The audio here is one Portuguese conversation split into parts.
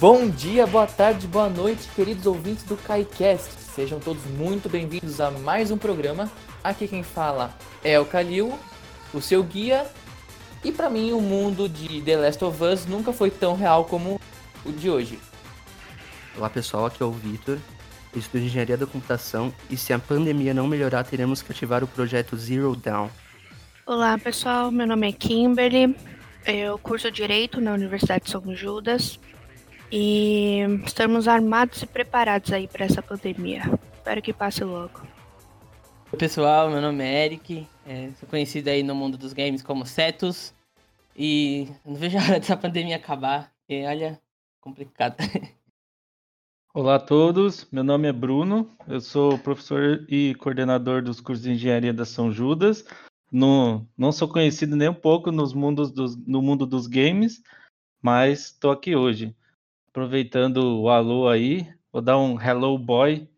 Bom dia, boa tarde, boa noite, queridos ouvintes do KaiCast. Sejam todos muito bem-vindos a mais um programa. Aqui quem fala é o Kalil, o seu guia. E para mim, o mundo de The Last of Us nunca foi tão real como o de hoje. Olá pessoal, aqui é o Vitor, estudo Engenharia da Computação e se a pandemia não melhorar, teremos que ativar o projeto Zero Down. Olá pessoal, meu nome é Kimberly, eu curso Direito na Universidade de São Judas e estamos armados e preparados aí para essa pandemia. Espero que passe logo. Oi, pessoal, meu nome é Eric, é, sou conhecido aí no mundo dos games como Cetus e não vejo a hora dessa pandemia acabar, e olha, complicado. Olá a todos, meu nome é Bruno, eu sou professor e coordenador dos cursos de engenharia da São Judas. No, não sou conhecido nem um pouco nos mundos dos, no mundo dos games, mas estou aqui hoje aproveitando o alô aí, vou dar um Hello Boy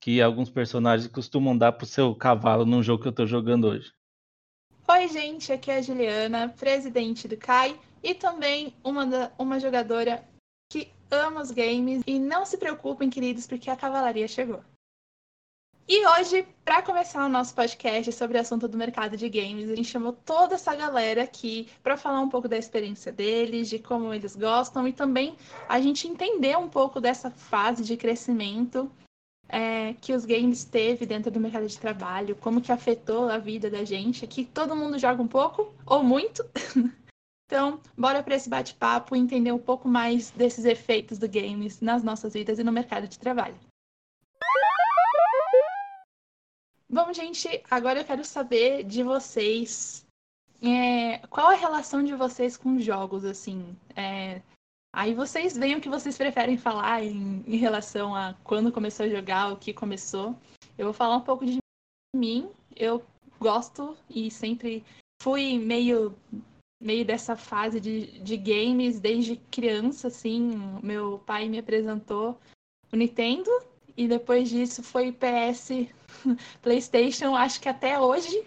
que alguns personagens costumam dar pro seu cavalo num jogo que eu tô jogando hoje. Oi, gente, aqui é a Juliana, presidente do CAI e também uma, da, uma jogadora que ama os games. E não se preocupem, queridos, porque a cavalaria chegou. E hoje, para começar o nosso podcast sobre o assunto do mercado de games, a gente chamou toda essa galera aqui para falar um pouco da experiência deles, de como eles gostam e também a gente entender um pouco dessa fase de crescimento é, que os games teve dentro do mercado de trabalho, como que afetou a vida da gente, que todo mundo joga um pouco ou muito. então, bora para esse bate-papo e entender um pouco mais desses efeitos do games nas nossas vidas e no mercado de trabalho. Bom, gente, agora eu quero saber de vocês. É, qual a relação de vocês com jogos, assim? É, aí vocês veem o que vocês preferem falar em, em, relação a quando começou a jogar, o que começou. Eu vou falar um pouco de mim. Eu gosto e sempre fui meio meio dessa fase de, de games desde criança, assim. Meu pai me apresentou o Nintendo e depois disso foi PS, PlayStation, acho que até hoje.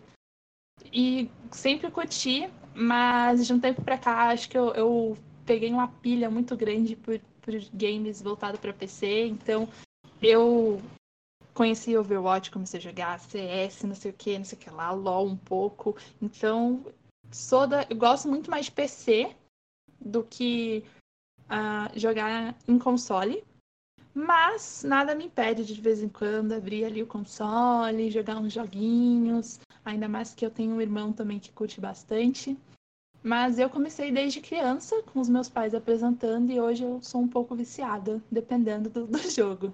E sempre curti, mas de um tempo pra cá acho que eu, eu peguei uma pilha muito grande por, por games voltado para PC, então eu conheci Overwatch, comecei a jogar CS, não sei o que, não sei o que lá, LOL um pouco. Então, sou da, eu gosto muito mais de PC do que uh, jogar em console. Mas nada me impede de, de vez em quando abrir ali o console, jogar uns joguinhos. Ainda mais que eu tenho um irmão também que curte bastante. Mas eu comecei desde criança, com os meus pais apresentando, e hoje eu sou um pouco viciada, dependendo do, do jogo.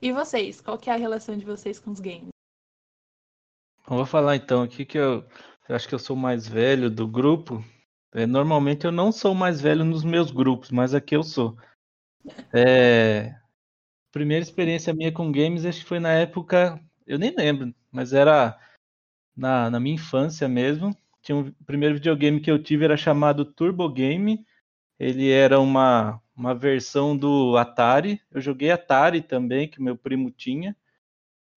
E vocês, qual é a relação de vocês com os games? Eu vou falar então aqui que eu, eu acho que eu sou mais velho do grupo. É, normalmente eu não sou mais velho nos meus grupos, mas aqui eu sou. É, primeira experiência minha com games, acho que foi na época, eu nem lembro, mas era na, na minha infância mesmo. Tinha um, o primeiro videogame que eu tive era chamado Turbo Game. Ele era uma, uma versão do Atari. Eu joguei Atari também, que meu primo tinha.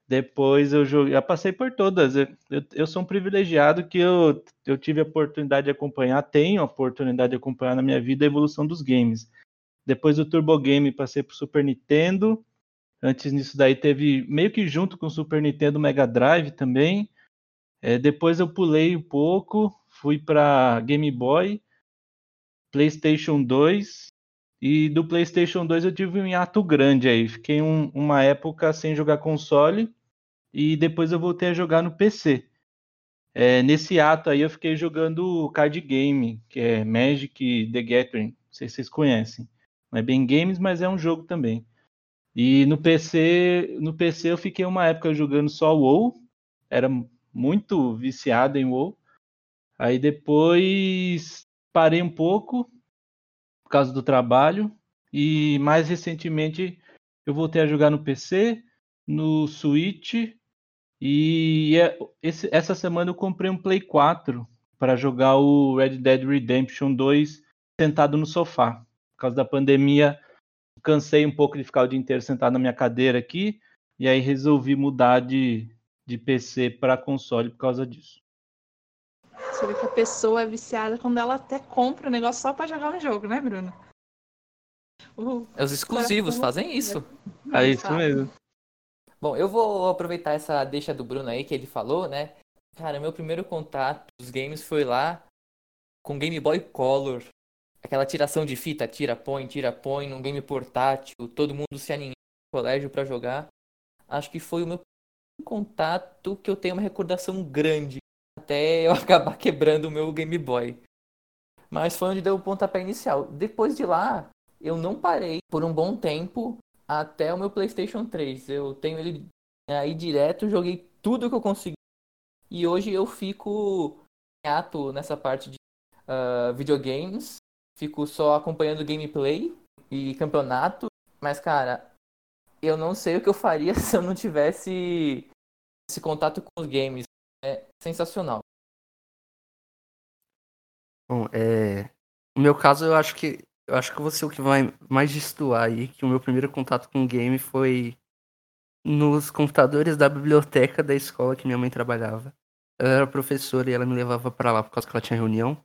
Depois eu joguei, eu passei por todas. Eu, eu, eu, sou um privilegiado que eu, eu tive a oportunidade de acompanhar, tenho a oportunidade de acompanhar na minha vida a evolução dos games. Depois do Turbo Game passei para Super Nintendo, Antes nisso daí teve meio que junto com o Super Nintendo Mega Drive também. É, depois eu pulei um pouco, fui para Game Boy, PlayStation 2 e do PlayStation 2 eu tive um hiato grande aí. Fiquei um, uma época sem jogar console e depois eu voltei a jogar no PC. É, nesse ato aí eu fiquei jogando card game, que é Magic The Gathering. Não sei se vocês conhecem. Não é bem games, mas é um jogo também. E no PC, no PC eu fiquei uma época jogando só WoW, era muito viciado em WoW. Aí depois parei um pouco por causa do trabalho e mais recentemente eu voltei a jogar no PC. no Switch e é- essa semana eu comprei um Play 4 para jogar o Red Dead Redemption 2 sentado no sofá. Por causa da pandemia, cansei um pouco de ficar o dia inteiro sentado na minha cadeira aqui e aí resolvi mudar de, de PC para console por causa disso. Você vê que a pessoa é viciada quando ela até compra o negócio só pra jogar um jogo, né, Bruno? Uh, É Os exclusivos fazem isso. É isso fala. mesmo. Bom, eu vou aproveitar essa deixa do Bruno aí que ele falou, né? Cara, meu primeiro contato dos games foi lá com Game Boy Color. Aquela tiração de fita, tira, põe, tira, põe, num game portátil, todo mundo se aninhando no colégio pra jogar. Acho que foi o meu contato que eu tenho uma recordação grande, até eu acabar quebrando o meu Game Boy. Mas foi onde deu o pontapé inicial. Depois de lá, eu não parei por um bom tempo até o meu PlayStation 3. Eu tenho ele aí direto, joguei tudo que eu consegui. E hoje eu fico ato nessa parte de ah, videogames. Fico só acompanhando gameplay e campeonato. Mas, cara, eu não sei o que eu faria se eu não tivesse esse contato com os games. É sensacional. Bom, é... No meu caso, eu acho que eu acho que vou ser o que vai mais destoar aí, que o meu primeiro contato com game foi nos computadores da biblioteca da escola que minha mãe trabalhava. Ela era professora e ela me levava pra lá por causa que ela tinha reunião.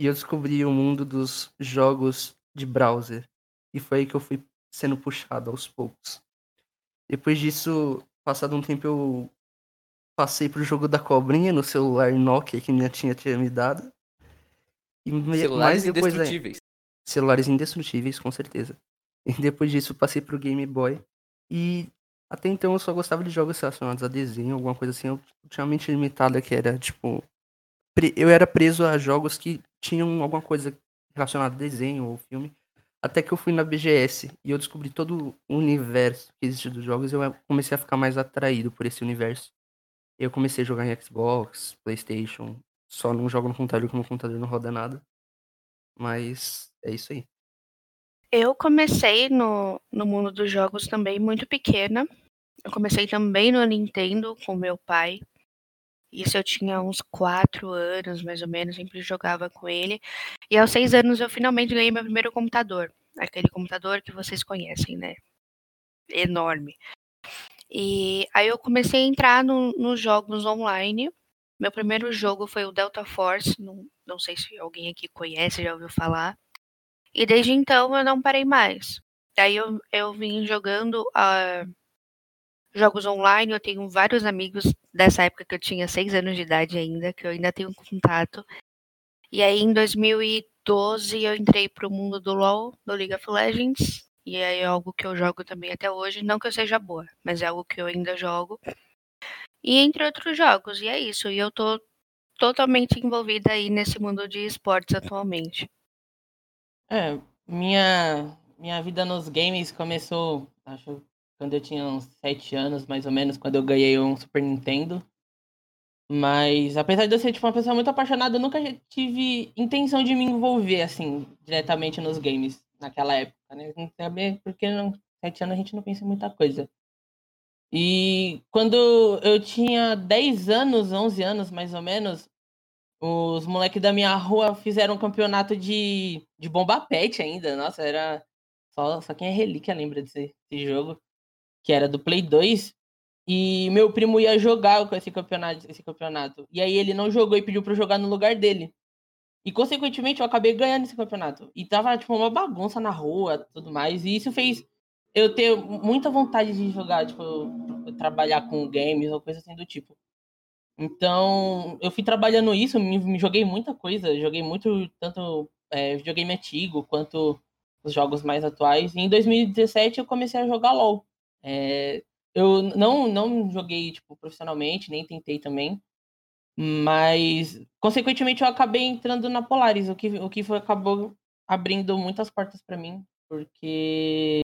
E eu descobri o mundo dos jogos de browser. E foi aí que eu fui sendo puxado aos poucos. Depois disso, passado um tempo, eu passei pro jogo da cobrinha no celular Nokia que minha tia tinha me dado. E Celulares mais depois é- indestrutíveis. celulares indestrutíveis, com certeza. E depois disso passei pro Game Boy. E até então eu só gostava de jogos relacionados a desenho, alguma coisa assim. Eu tinha uma mente limitada que era, tipo. Eu era preso a jogos que tinham alguma coisa relacionada a desenho ou filme. Até que eu fui na BGS e eu descobri todo o universo que existe dos jogos e eu comecei a ficar mais atraído por esse universo. Eu comecei a jogar em Xbox, Playstation. Só não jogo no computador porque meu computador não roda nada. Mas é isso aí. Eu comecei no, no mundo dos jogos também muito pequena. Eu comecei também no Nintendo com meu pai. Isso eu tinha uns quatro anos, mais ou menos, sempre jogava com ele. E aos seis anos eu finalmente ganhei meu primeiro computador. Aquele computador que vocês conhecem, né? Enorme. E aí eu comecei a entrar no- nos jogos online. Meu primeiro jogo foi o Delta Force. Não, não sei se alguém aqui conhece, já ouviu falar. E desde então eu não parei mais. Daí eu, eu vim jogando ah, jogos online. Eu tenho vários amigos dessa época que eu tinha seis anos de idade ainda, que eu ainda tenho contato. E aí em 2012 eu entrei pro mundo do LoL, do League of Legends. E é algo que eu jogo também até hoje. Não que eu seja boa, mas é algo que eu ainda jogo. E entre outros jogos. E é isso. E eu tô totalmente envolvida aí nesse mundo de esportes atualmente. É, minha, minha vida nos games começou, acho, quando eu tinha uns 7 anos, mais ou menos, quando eu ganhei um Super Nintendo. Mas, apesar de eu ser, tipo, uma pessoa muito apaixonada, eu nunca tive intenção de me envolver, assim, diretamente nos games, naquela época, né? Também porque não, 7 anos a gente não pensa em muita coisa. E quando eu tinha 10 anos, 11 anos, mais ou menos, os moleques da minha rua fizeram um campeonato de, de bomba pet ainda. Nossa, era. Só, só quem é relíquia lembra desse, desse jogo. Que era do Play 2. E meu primo ia jogar com esse campeonato, esse campeonato. E aí ele não jogou e pediu eu jogar no lugar dele. E consequentemente eu acabei ganhando esse campeonato. E tava tipo uma bagunça na rua, tudo mais. E isso fez eu ter muita vontade de jogar, tipo, trabalhar com games ou coisa assim do tipo. Então, eu fui trabalhando isso, me, me joguei muita coisa, joguei muito, tanto é, videogame antigo quanto os jogos mais atuais. E em 2017 eu comecei a jogar LOL. É, eu não, não joguei tipo, profissionalmente, nem tentei também. Mas, consequentemente, eu acabei entrando na Polaris, o que, o que foi, acabou abrindo muitas portas para mim, porque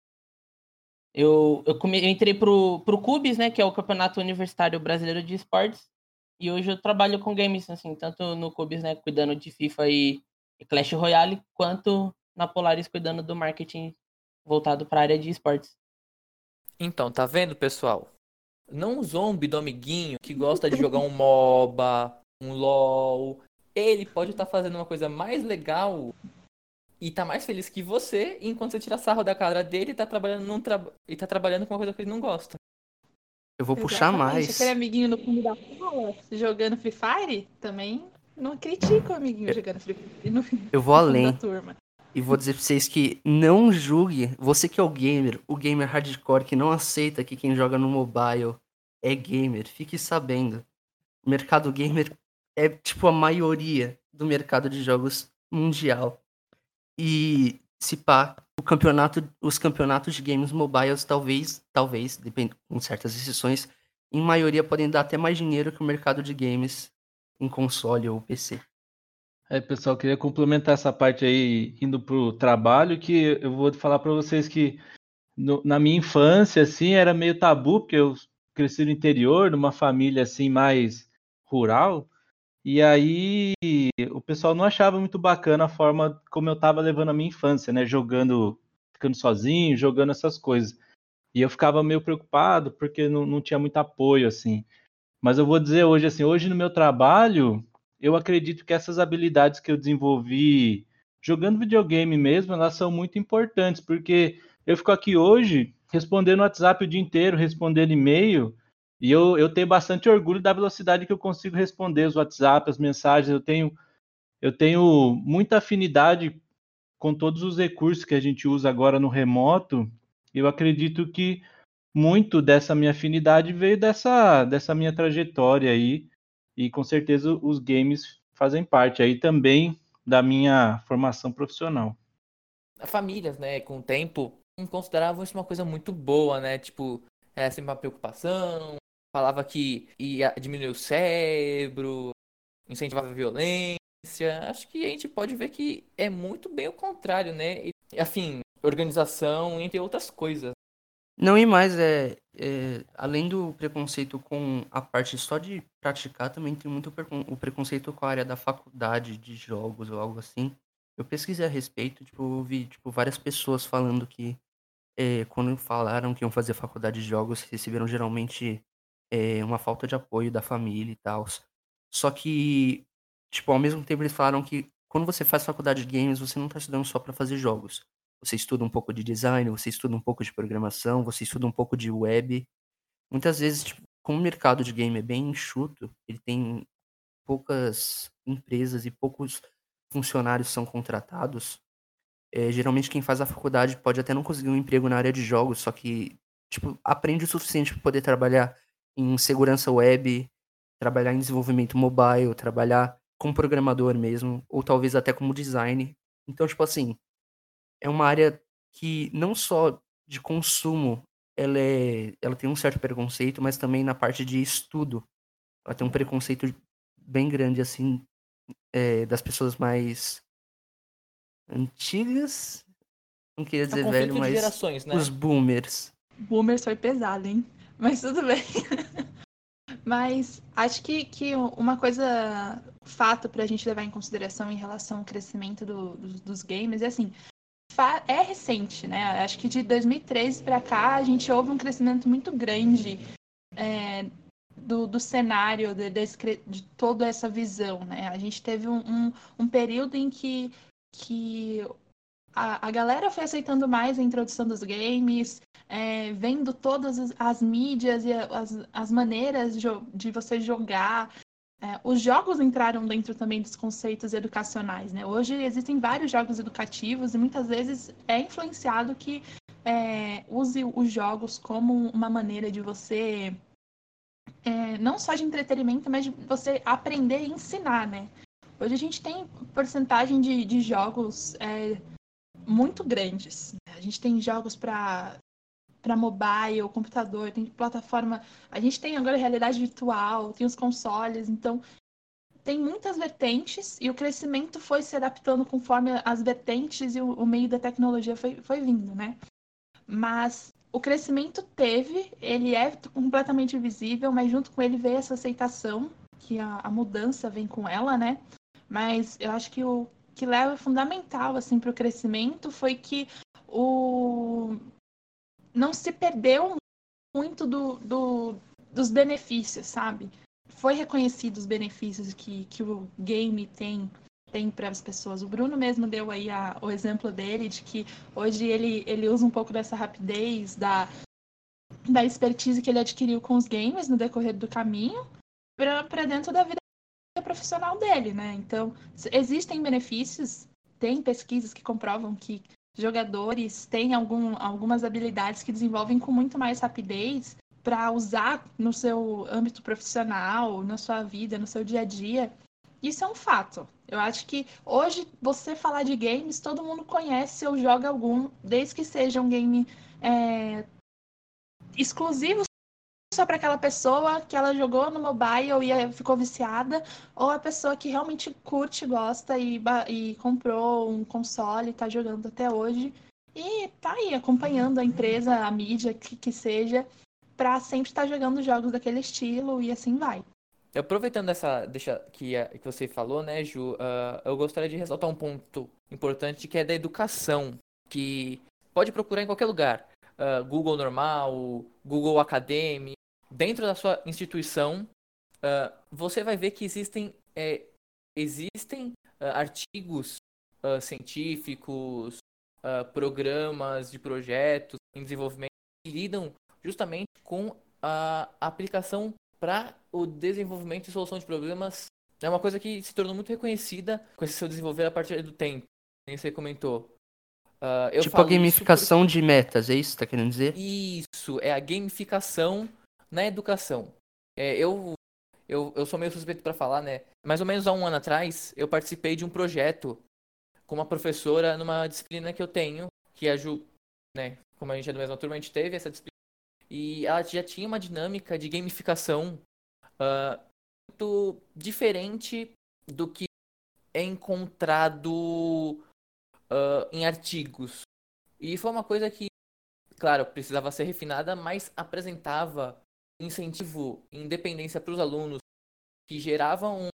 eu, eu, come, eu entrei pro, pro Cubis, né, que é o Campeonato Universitário Brasileiro de Esportes, e hoje eu trabalho com games, assim, tanto no Cubis, né, cuidando de FIFA e, e Clash Royale, quanto na Polaris cuidando do marketing voltado para a área de esportes. Então, tá vendo, pessoal? Não um zombie do amiguinho que gosta de jogar um MOBA, um LOL. Ele pode estar fazendo uma coisa mais legal e tá mais feliz que você, enquanto você tira sarro da cara dele e tá trabalhando num tra... e tá trabalhando com uma coisa que ele não gosta. Eu vou puxar Exatamente. mais. Aquele amiguinho no fundo da sala jogando Free Fire também não critica o amiguinho jogando Free Fire no Eu vou além. E vou dizer pra vocês que não julgue, você que é o gamer, o gamer hardcore que não aceita que quem joga no mobile é gamer, fique sabendo. O mercado gamer é tipo a maioria do mercado de jogos mundial. E se pá, o campeonato, os campeonatos de games mobiles talvez, talvez, depende com certas exceções, em maioria podem dar até mais dinheiro que o mercado de games em console ou PC. É, pessoal, queria complementar essa parte aí, indo pro trabalho, que eu vou falar para vocês que no- na minha infância, assim, era meio tabu, porque eu cresci no interior, numa família, assim, mais rural, e aí o pessoal não achava muito bacana a forma como eu tava levando a minha infância, né, jogando, ficando sozinho, jogando essas coisas. E eu ficava meio preocupado, porque não, não tinha muito apoio, assim. Mas eu vou dizer hoje, assim, hoje no meu trabalho, eu acredito que essas habilidades que eu desenvolvi jogando videogame mesmo, elas são muito importantes, porque eu fico aqui hoje respondendo WhatsApp o dia inteiro, respondendo e-mail, e eu, eu tenho bastante orgulho da velocidade que eu consigo responder os WhatsApp, as mensagens, eu tenho, eu tenho muita afinidade com todos os recursos que a gente usa agora no remoto, eu acredito que muito dessa minha afinidade veio dessa, dessa minha trajetória aí, e com certeza os games fazem parte aí também da minha formação profissional. Famílias, né, com o tempo, consideravam isso uma coisa muito boa, né? Tipo, era sempre uma preocupação, falava que ia diminuir o cérebro, incentivava a violência. Acho que a gente pode ver que é muito bem o contrário, né? E, afim, organização, entre outras coisas. Não, e mais, é, é, além do preconceito com a parte só de praticar, também tem muito o preconceito com a área da faculdade de jogos ou algo assim. Eu pesquisei a respeito, tipo, eu tipo, várias pessoas falando que é, quando falaram que iam fazer faculdade de jogos, receberam geralmente é, uma falta de apoio da família e tal. Só que, tipo, ao mesmo tempo eles falaram que quando você faz faculdade de games, você não está estudando só para fazer jogos. Você estuda um pouco de design, você estuda um pouco de programação, você estuda um pouco de web. Muitas vezes, tipo, como o mercado de game é bem enxuto, ele tem poucas empresas e poucos funcionários são contratados. É, geralmente quem faz a faculdade pode até não conseguir um emprego na área de jogos, só que tipo, aprende o suficiente para poder trabalhar em segurança web, trabalhar em desenvolvimento mobile, trabalhar como programador mesmo, ou talvez até como design. Então, tipo assim, é uma área que não só de consumo ela, é, ela tem um certo preconceito, mas também na parte de estudo. Ela tem um preconceito bem grande, assim, é, das pessoas mais antigas. Não queria É dizer conflito velho, mas gerações, né? os boomers. Boomers foi pesado, hein? Mas tudo bem. Mas acho que, que uma coisa, fato pra gente levar em consideração em relação ao crescimento do- dos, dos games é assim, é recente, né? Acho que de 2013 pra cá a gente houve um crescimento muito grande é, do, do cenário, de, cre- de toda essa visão, né? A gente teve um, um, um período em que, que a, a galera foi aceitando mais a introdução dos games, é, vendo todas as, as mídias e as, as maneiras de, de você jogar. É, os jogos entraram dentro também dos conceitos educacionais, né? Hoje existem vários jogos educativos e muitas vezes é influenciado que é, use os jogos como uma maneira de você é, não só de entretenimento, mas de você aprender e ensinar, né? Hoje a gente tem porcentagem de, de jogos é, muito grandes. A gente tem jogos para para mobile, computador, tem plataforma. A gente tem agora realidade virtual, tem os consoles, então tem muitas vertentes e o crescimento foi se adaptando conforme as vertentes e o, o meio da tecnologia foi, foi vindo, né? Mas o crescimento teve, ele é completamente visível, mas junto com ele veio essa aceitação, que a, a mudança vem com ela, né? Mas eu acho que o que leva fundamental assim para o crescimento foi que o não se perdeu muito do, do, dos benefícios, sabe? Foi reconhecido os benefícios que, que o game tem tem para as pessoas. O Bruno mesmo deu aí a, o exemplo dele de que hoje ele, ele usa um pouco dessa rapidez, da, da expertise que ele adquiriu com os games no decorrer do caminho para dentro da vida profissional dele, né? Então, existem benefícios, tem pesquisas que comprovam que jogadores têm algum, algumas habilidades que desenvolvem com muito mais rapidez para usar no seu âmbito profissional, na sua vida, no seu dia a dia. Isso é um fato. Eu acho que hoje você falar de games, todo mundo conhece ou joga algum, desde que seja um game é, exclusivo só para aquela pessoa que ela jogou no mobile e ficou viciada, ou a pessoa que realmente curte, gosta e, e comprou um console e está jogando até hoje. E tá aí acompanhando a empresa, a mídia, que, que seja, para sempre estar tá jogando jogos daquele estilo e assim vai. Aproveitando essa deixa que, que você falou, né, Ju, uh, eu gostaria de ressaltar um ponto importante que é da educação, que pode procurar em qualquer lugar. Uh, Google normal, Google Academy, dentro da sua instituição, uh, você vai ver que existem, é, existem uh, artigos uh, científicos, programas de projetos em desenvolvimento que lidam justamente com a aplicação para o desenvolvimento e solução de problemas. É uma coisa que se tornou muito reconhecida com esse seu desenvolver a partir do tempo. Nem você comentou. Tipo a gamificação porque... de metas, é isso que tá querendo dizer? Isso, é a gamificação na educação. É, eu, eu, eu sou meio suspeito para falar, né? Mais ou menos há um ano atrás, eu participei de um projeto com uma professora numa disciplina que eu tenho, que é a Ju, né? Como a gente é do mesmo turma, a gente teve essa disciplina. E ela já tinha uma dinâmica de gamificação uh, muito diferente do que é encontrado uh, em artigos. E foi uma coisa que, claro, precisava ser refinada, mas apresentava incentivo e independência para os alunos que geravam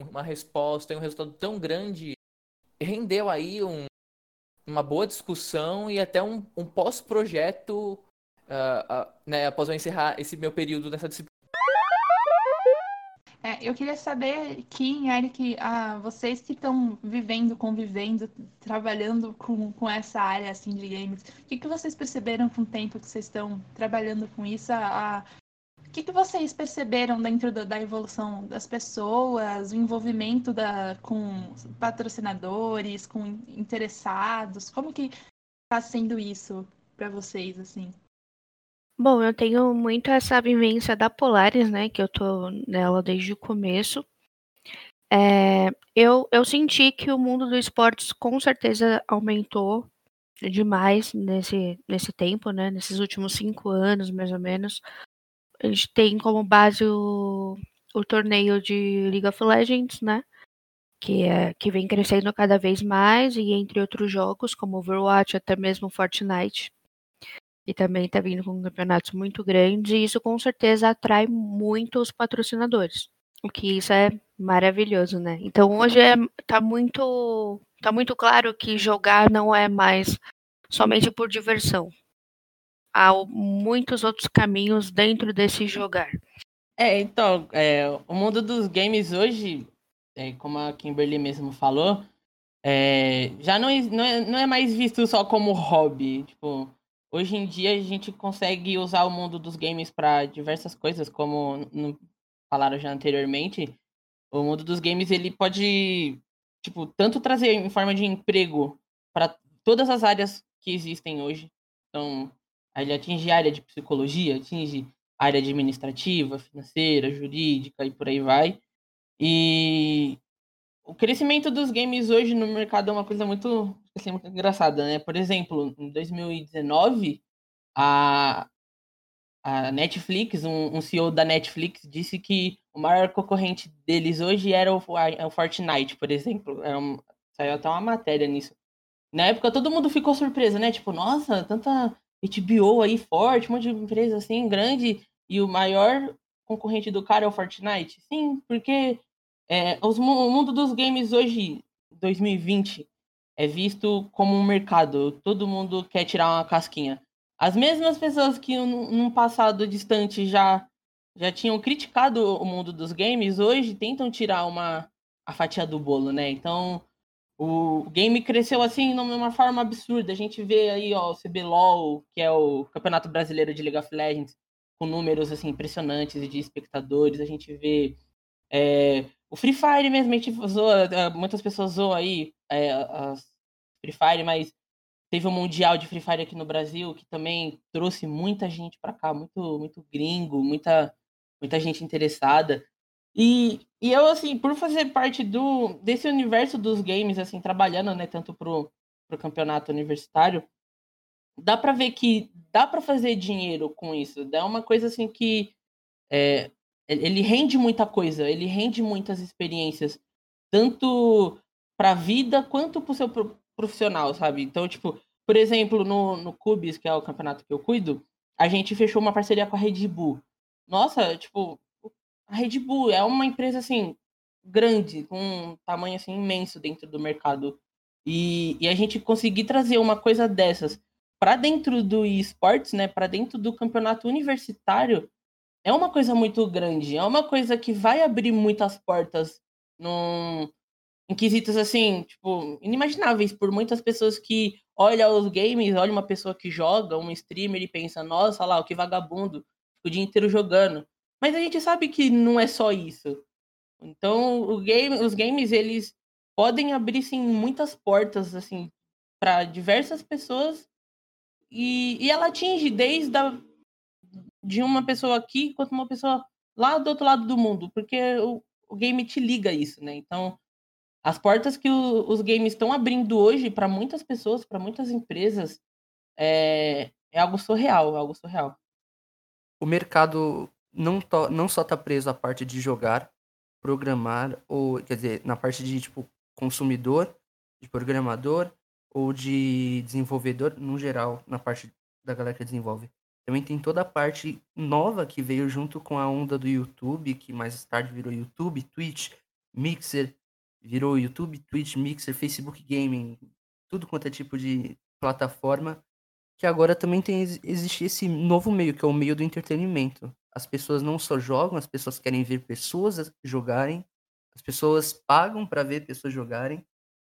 uma resposta e um resultado tão grande, rendeu aí um, uma boa discussão e até um, um pós-projeto, uh, uh, né, após eu encerrar esse meu período nessa disciplina. É, eu queria saber, Kim, Eric, ah, vocês que estão vivendo, convivendo, trabalhando com, com essa área assim, de games, o que, que vocês perceberam com o tempo que vocês estão trabalhando com isso? O que, que vocês perceberam dentro da, da, evolução das pessoas, o envolvimento da, com patrocinadores, com interessados? Como que está sendo isso para vocês, assim? Bom, eu tenho muito essa vivência da Polaris, né? Que eu tô nela desde o começo. É, eu, eu senti que o mundo do esportes com certeza aumentou demais nesse, nesse tempo, né? Nesses últimos cinco anos, mais ou menos a gente tem como base o, o torneio de League of Legends, né? Que, é, que vem crescendo cada vez mais, e entre outros jogos, como Overwatch, até mesmo Fortnite. E também está vindo com campeonatos muito grandes, e isso com certeza atrai muito os patrocinadores. O que isso é maravilhoso, né? Então hoje é, tá muito tá muito claro que jogar não é mais somente por diversão há muitos outros caminhos dentro desse jogar. É, então, é, o mundo dos games hoje, é, como a Kimberly mesmo falou, é, já não, não, é, não é mais visto só como hobby. Tipo, hoje em dia a gente consegue usar o mundo dos games para diversas coisas, como falaram já anteriormente. O mundo dos games ele pode, tipo, tanto trazer em forma de emprego para todas as áreas que existem hoje. Então, ele atinge a área de psicologia, atinge a área administrativa, financeira, jurídica e por aí vai. E o crescimento dos games hoje no mercado é uma coisa muito, assim, muito engraçada, né? Por exemplo, em 2019, a, a Netflix, um, um CEO da Netflix, disse que o maior concorrente deles hoje era o, a, o Fortnite, por exemplo. É um, saiu até uma matéria nisso. Na época todo mundo ficou surpreso, né? Tipo, nossa, tanta HBO aí forte, um monte de empresa assim grande e o maior concorrente do cara é o Fortnite? Sim, porque é, os, o mundo dos games hoje, 2020, é visto como um mercado. Todo mundo quer tirar uma casquinha. as mesmas pessoas que num passado distante já já tinham criticado o mundo dos games, hoje tentam tirar uma a fatia do bolo, né? Então, o game cresceu assim de uma forma absurda. A gente vê aí, ó, o CBLOL, que é o Campeonato Brasileiro de League of Legends, com números assim impressionantes de espectadores. A gente vê é, o Free Fire mesmo, a gente zoa, é, muitas pessoas zoam aí é, as Free Fire, mas teve um Mundial de Free Fire aqui no Brasil, que também trouxe muita gente para cá, muito, muito gringo, muita muita gente interessada. E, e eu, assim, por fazer parte do desse universo dos games, assim, trabalhando, né, tanto pro, pro campeonato universitário, dá para ver que dá para fazer dinheiro com isso. É uma coisa, assim, que é, ele rende muita coisa, ele rende muitas experiências, tanto para a vida quanto para o seu profissional, sabe? Então, tipo, por exemplo, no, no Cubis, que é o campeonato que eu cuido, a gente fechou uma parceria com a Red Bull nossa, tipo, a Red Bull é uma empresa assim grande, com um tamanho assim imenso dentro do mercado. E, e a gente conseguir trazer uma coisa dessas para dentro do esportes, né, para dentro do campeonato universitário, é uma coisa muito grande, é uma coisa que vai abrir muitas portas num, em quesitos assim, tipo, inimagináveis por muitas pessoas que olham os games, olha uma pessoa que joga, um streamer e pensa, nossa, lá, o que vagabundo o dia inteiro jogando. Mas a gente sabe que não é só isso. Então, game, os games, eles podem abrir, sim, muitas portas, assim, para diversas pessoas. E, e ela atinge desde a, de uma pessoa aqui quanto uma pessoa lá do outro lado do mundo, porque o, o game te liga isso, né? Então, as portas que o, os games estão abrindo hoje para muitas pessoas, para muitas empresas, é, é algo surreal, é algo surreal o mercado não, to, não só está preso à parte de jogar, programar, ou quer dizer, na parte de tipo consumidor, de programador ou de desenvolvedor, no geral, na parte da galera que desenvolve. Também tem toda a parte nova que veio junto com a onda do YouTube, que mais tarde virou YouTube, Twitch, Mixer, virou YouTube, Twitch, Mixer, Facebook Gaming, tudo quanto é tipo de plataforma que agora também tem existe esse novo meio, que é o meio do entretenimento. As pessoas não só jogam, as pessoas querem ver pessoas jogarem, as pessoas pagam para ver pessoas jogarem,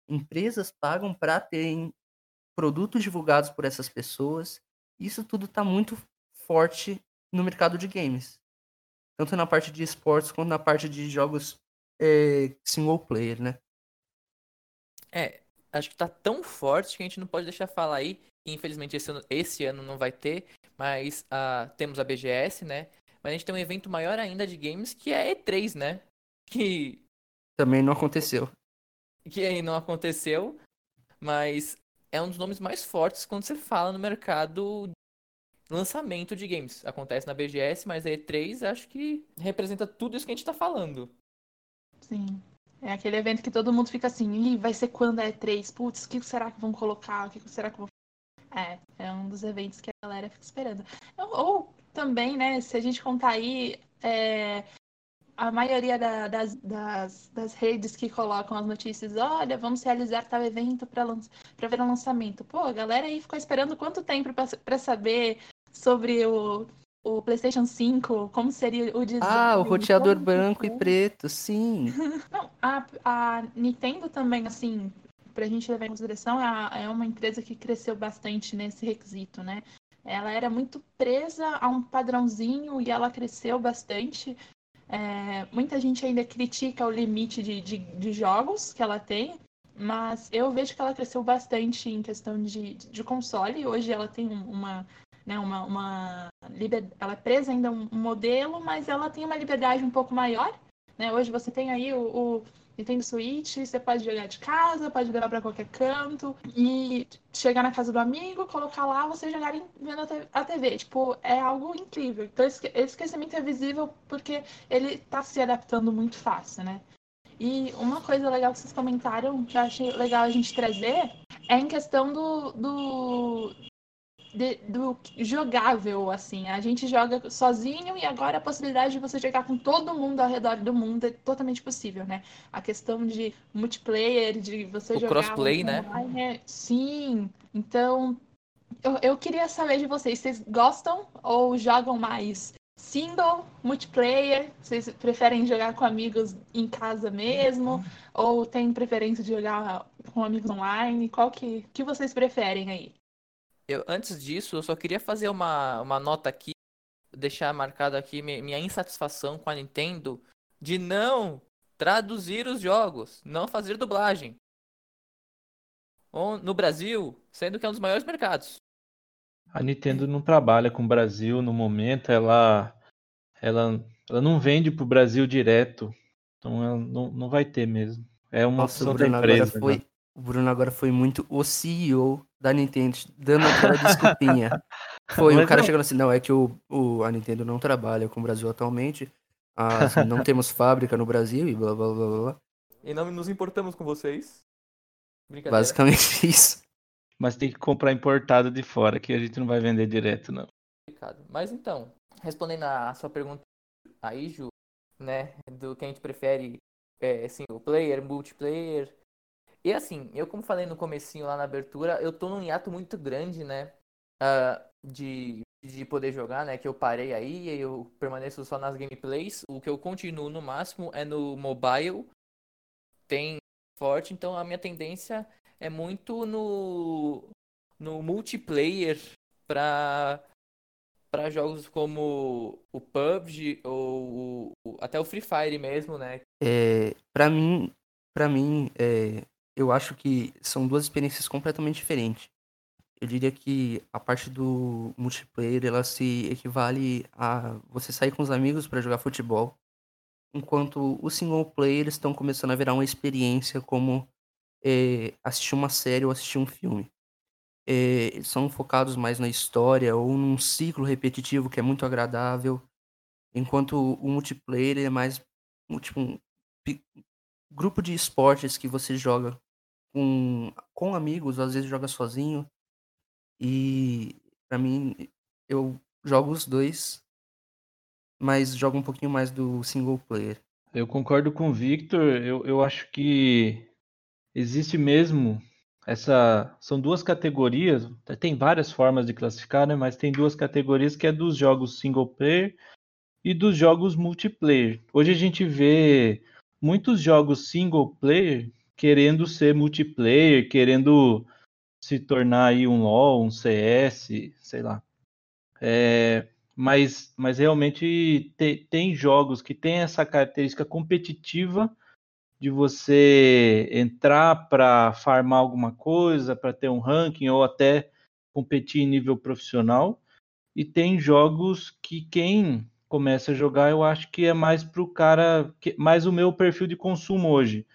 empresas pagam para terem produtos divulgados por essas pessoas. Isso tudo está muito forte no mercado de games. Tanto na parte de esportes quanto na parte de jogos é, single player, né? É, acho que tá tão forte que a gente não pode deixar falar aí Infelizmente esse ano, esse ano não vai ter, mas uh, temos a BGS, né? Mas a gente tem um evento maior ainda de games que é a E3, né? Que. Também não aconteceu. Que aí não aconteceu, mas é um dos nomes mais fortes quando você fala no mercado lançamento de games. Acontece na BGS, mas a E3 acho que representa tudo isso que a gente tá falando. Sim. É aquele evento que todo mundo fica assim, vai ser quando é E3? Putz, o que será que vão colocar? O que será que vão é, é um dos eventos que a galera fica esperando. Ou, também, né, se a gente contar aí, é, a maioria da, das, das, das, redes que colocam as notícias, olha, vamos realizar tal evento para ver o lançamento. Pô, a galera aí ficou esperando quanto tempo para saber sobre o, o PlayStation 5, como seria o design. Ah, o roteador branco e preto, sim. Não, a, a Nintendo também, assim, para a gente levar em consideração, é, é uma empresa que cresceu bastante nesse requisito, né? Ela era muito presa a um padrãozinho e ela cresceu bastante. É, muita gente ainda critica o limite de, de, de, jogos que ela tem, mas eu vejo que ela cresceu bastante em questão de, de console. Hoje ela tem uma, né, uma, uma liber... ela é presa ainda um modelo, mas ela tem uma liberdade um pouco maior. Né? Hoje você tem aí o, o Nintendo Switch, você pode jogar de casa, pode levar para qualquer canto e chegar na casa do amigo, colocar lá, você jogar vendo a TV. Tipo, é algo incrível. Então, esse esquecimento é visível porque ele está se adaptando muito fácil, né? E uma coisa legal que vocês comentaram, que eu achei legal a gente trazer, é em questão do, do, de, do jogável, assim. A gente joga sozinho e agora a possibilidade de você jogar com todo mundo ao redor do mundo é totalmente possível, né? A questão de multiplayer, de você o jogar... crossplay, né? Online, é... Sim, então eu, eu queria saber de vocês, vocês gostam ou jogam mais single, multiplayer? Vocês preferem jogar com amigos em casa mesmo? Ou tem preferência de jogar com amigos online? Qual que, que vocês preferem aí? Eu, antes disso, eu só queria fazer uma, uma nota aqui, deixar marcado aqui minha insatisfação com a Nintendo de não traduzir os jogos, não fazer dublagem. No Brasil, sendo que é um dos maiores mercados. A Nintendo não trabalha com o Brasil no momento, ela, ela, ela não vende para o Brasil direto. Então ela não, não vai ter mesmo. É uma Nossa, opção da empresa. foi, né? O Bruno agora foi muito o CEO da Nintendo, dando aquela desculpinha. Foi, o Mas cara não. chegando assim, não, é que o, o, a Nintendo não trabalha com o Brasil atualmente, assim, não temos fábrica no Brasil e blá blá blá blá, blá. E não nos importamos com vocês. Basicamente isso. Mas tem que comprar importado de fora, que a gente não vai vender direto, não. Mas então, respondendo a sua pergunta aí, Ju, né, do que a gente prefere é, single player, multiplayer. E assim, eu como falei no comecinho lá na abertura, eu tô num hiato muito grande, né, ah, de, de poder jogar, né, que eu parei aí, e eu permaneço só nas gameplays. O que eu continuo no máximo é no mobile, tem forte, então a minha tendência é muito no, no multiplayer pra para jogos como o PUBG ou o- até o Free Fire mesmo, né? É, para mim, para mim, é, eu acho que são duas experiências completamente diferentes. Eu diria que a parte do multiplayer, ela se equivale a você sair com os amigos para jogar futebol, enquanto o single player estão começando a virar uma experiência como é, assistir uma série ou assistir um filme. É, são focados mais na história ou num ciclo repetitivo que é muito agradável, enquanto o multiplayer é mais tipo um grupo de esportes que você joga com, com amigos, às vezes joga sozinho. E pra mim, eu jogo os dois, mas jogo um pouquinho mais do single player. Eu concordo com o Victor. Eu, eu acho que existe mesmo essa. São duas categorias. Tem várias formas de classificar, né? Mas tem duas categorias que é dos jogos single player e dos jogos multiplayer. Hoje a gente vê muitos jogos single player querendo ser multiplayer, querendo se tornar aí um LoL, um CS, sei lá. É, mas, mas realmente te- tem jogos que têm essa característica competitiva de você entrar para farmar alguma coisa, para ter um ranking ou até competir em nível profissional. E tem jogos que quem começa a jogar, eu acho que é mais pro cara, que- mais o meu perfil de consumo hoje.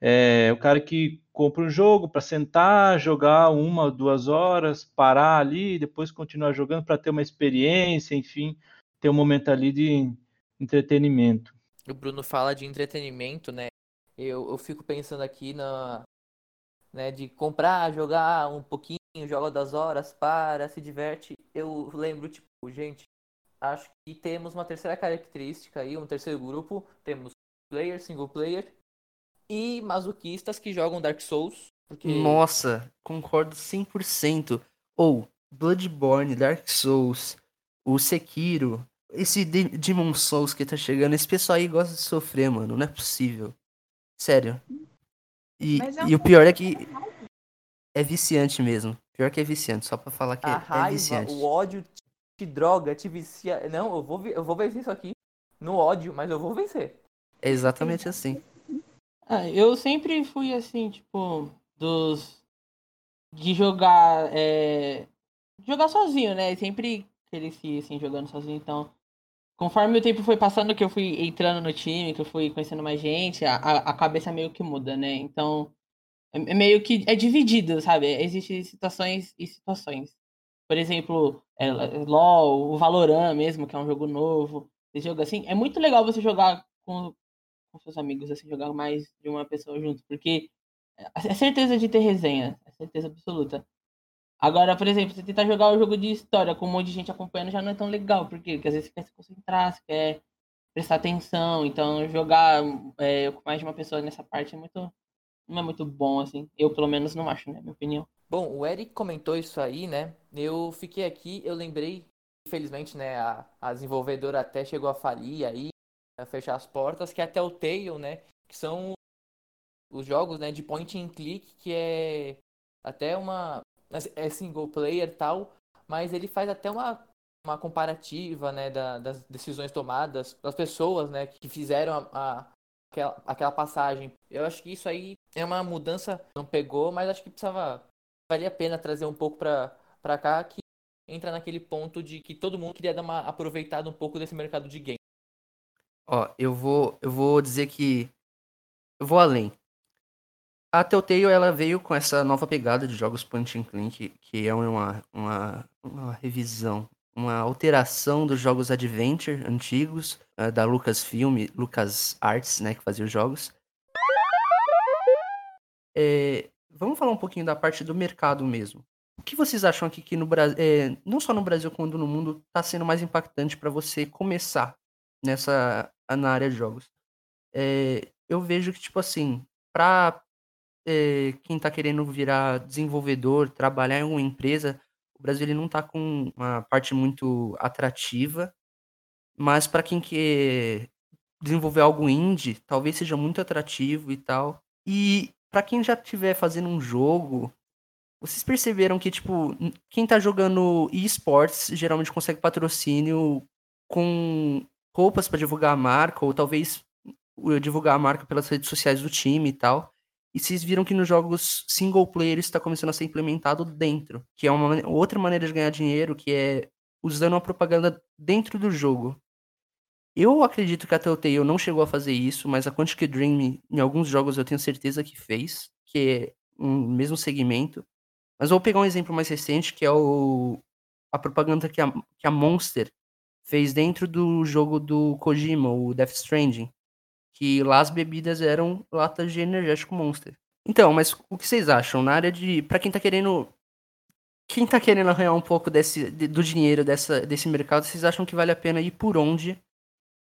É o cara que compra um jogo para sentar, jogar uma, duas horas, parar ali, depois continuar jogando para ter uma experiência, enfim, ter um momento ali de entretenimento. O Bruno fala de entretenimento, né? Eu, eu fico pensando aqui na, né, de comprar, jogar um pouquinho, joga das horas, para, se diverte. Eu lembro, tipo, gente, acho que temos uma terceira característica aí, um terceiro grupo. Temos player, single player e masoquistas que jogam Dark Souls. Porque Nossa, concordo 100%. Ou Bloodborne, Dark Souls, o Sekiro, esse De- Demon Souls que tá chegando, esse pessoal aí gosta de sofrer, mano, não é possível. Sério. E, é um e o pior é que é viciante mesmo. Pior que é viciante, só pra falar que a é, é raiva, viciante. o ódio te, te droga, te vicia. Não, eu vou, eu vou vencer isso aqui no ódio, mas eu vou vencer. É exatamente assim. Ah, eu sempre fui assim, tipo, dos. De jogar. É... Jogar sozinho, né? Sempre cresci assim, jogando sozinho, então. Conforme o tempo foi passando, que eu fui entrando no time, que eu fui conhecendo mais gente, a, a cabeça meio que muda, né? Então. É é meio que. É dividido, sabe? Existem situações e situações. Por exemplo, é, LOL, o Valorant mesmo, que é um jogo novo. Esse jogo assim, é muito legal você jogar com, com seus amigos, assim, jogar mais de uma pessoa junto, porque é certeza de ter resenha, é certeza absoluta. Agora, por exemplo, você tentar jogar o jogo de história com um monte de gente acompanhando já não é tão legal, porque, porque às vezes você quer se concentrar, você quer prestar atenção, então jogar é, com mais de uma pessoa nessa parte é muito não é muito bom, assim. Eu, pelo menos, não acho, né? Minha opinião. Bom, o Eric comentou isso aí, né? Eu fiquei aqui, eu lembrei, infelizmente, né, a, a desenvolvedora até chegou a falir aí, a fechar as portas, que é até o Tale, né? Que são os jogos, né, de point and click, que é até uma é single player tal, mas ele faz até uma, uma comparativa, né, da, das decisões tomadas das pessoas, né, que fizeram a, a aquela, aquela passagem. Eu acho que isso aí é uma mudança, não pegou, mas acho que precisava valia a pena trazer um pouco para cá que entra naquele ponto de que todo mundo queria dar uma aproveitada um pouco desse mercado de game. Ó, eu vou eu vou dizer que eu vou além. A Telltale ela veio com essa nova pegada de jogos punch and click, que é uma, uma, uma revisão, uma alteração dos jogos Adventure antigos, uh, da Lucasfilm, Lucas Arts, né, que fazia os jogos. É, vamos falar um pouquinho da parte do mercado mesmo. O que vocês acham aqui que no Brasil, é, não só no Brasil quanto no mundo, está sendo mais impactante para você começar nessa na área de jogos? É, eu vejo que tipo assim, para é, quem está querendo virar desenvolvedor, trabalhar em uma empresa, o Brasil ele não está com uma parte muito atrativa, mas para quem quer desenvolver algo indie, talvez seja muito atrativo e tal. E para quem já estiver fazendo um jogo, vocês perceberam que, tipo, quem tá jogando esportes geralmente consegue patrocínio com roupas para divulgar a marca, ou talvez divulgar a marca pelas redes sociais do time e tal. E vocês viram que nos jogos single player está começando a ser implementado dentro, que é uma outra maneira de ganhar dinheiro, que é usando a propaganda dentro do jogo. Eu acredito que a Telltale não chegou a fazer isso, mas a Quantic Dream, em alguns jogos, eu tenho certeza que fez, que é um mesmo segmento. Mas vou pegar um exemplo mais recente, que é o, a propaganda que a, que a Monster fez dentro do jogo do Kojima, o Death Stranding que lá as bebidas eram latas de energético Monster. Então, mas o que vocês acham na área de, para quem tá querendo quem tá querendo arranhar um pouco desse do dinheiro dessa desse mercado, vocês acham que vale a pena ir por onde?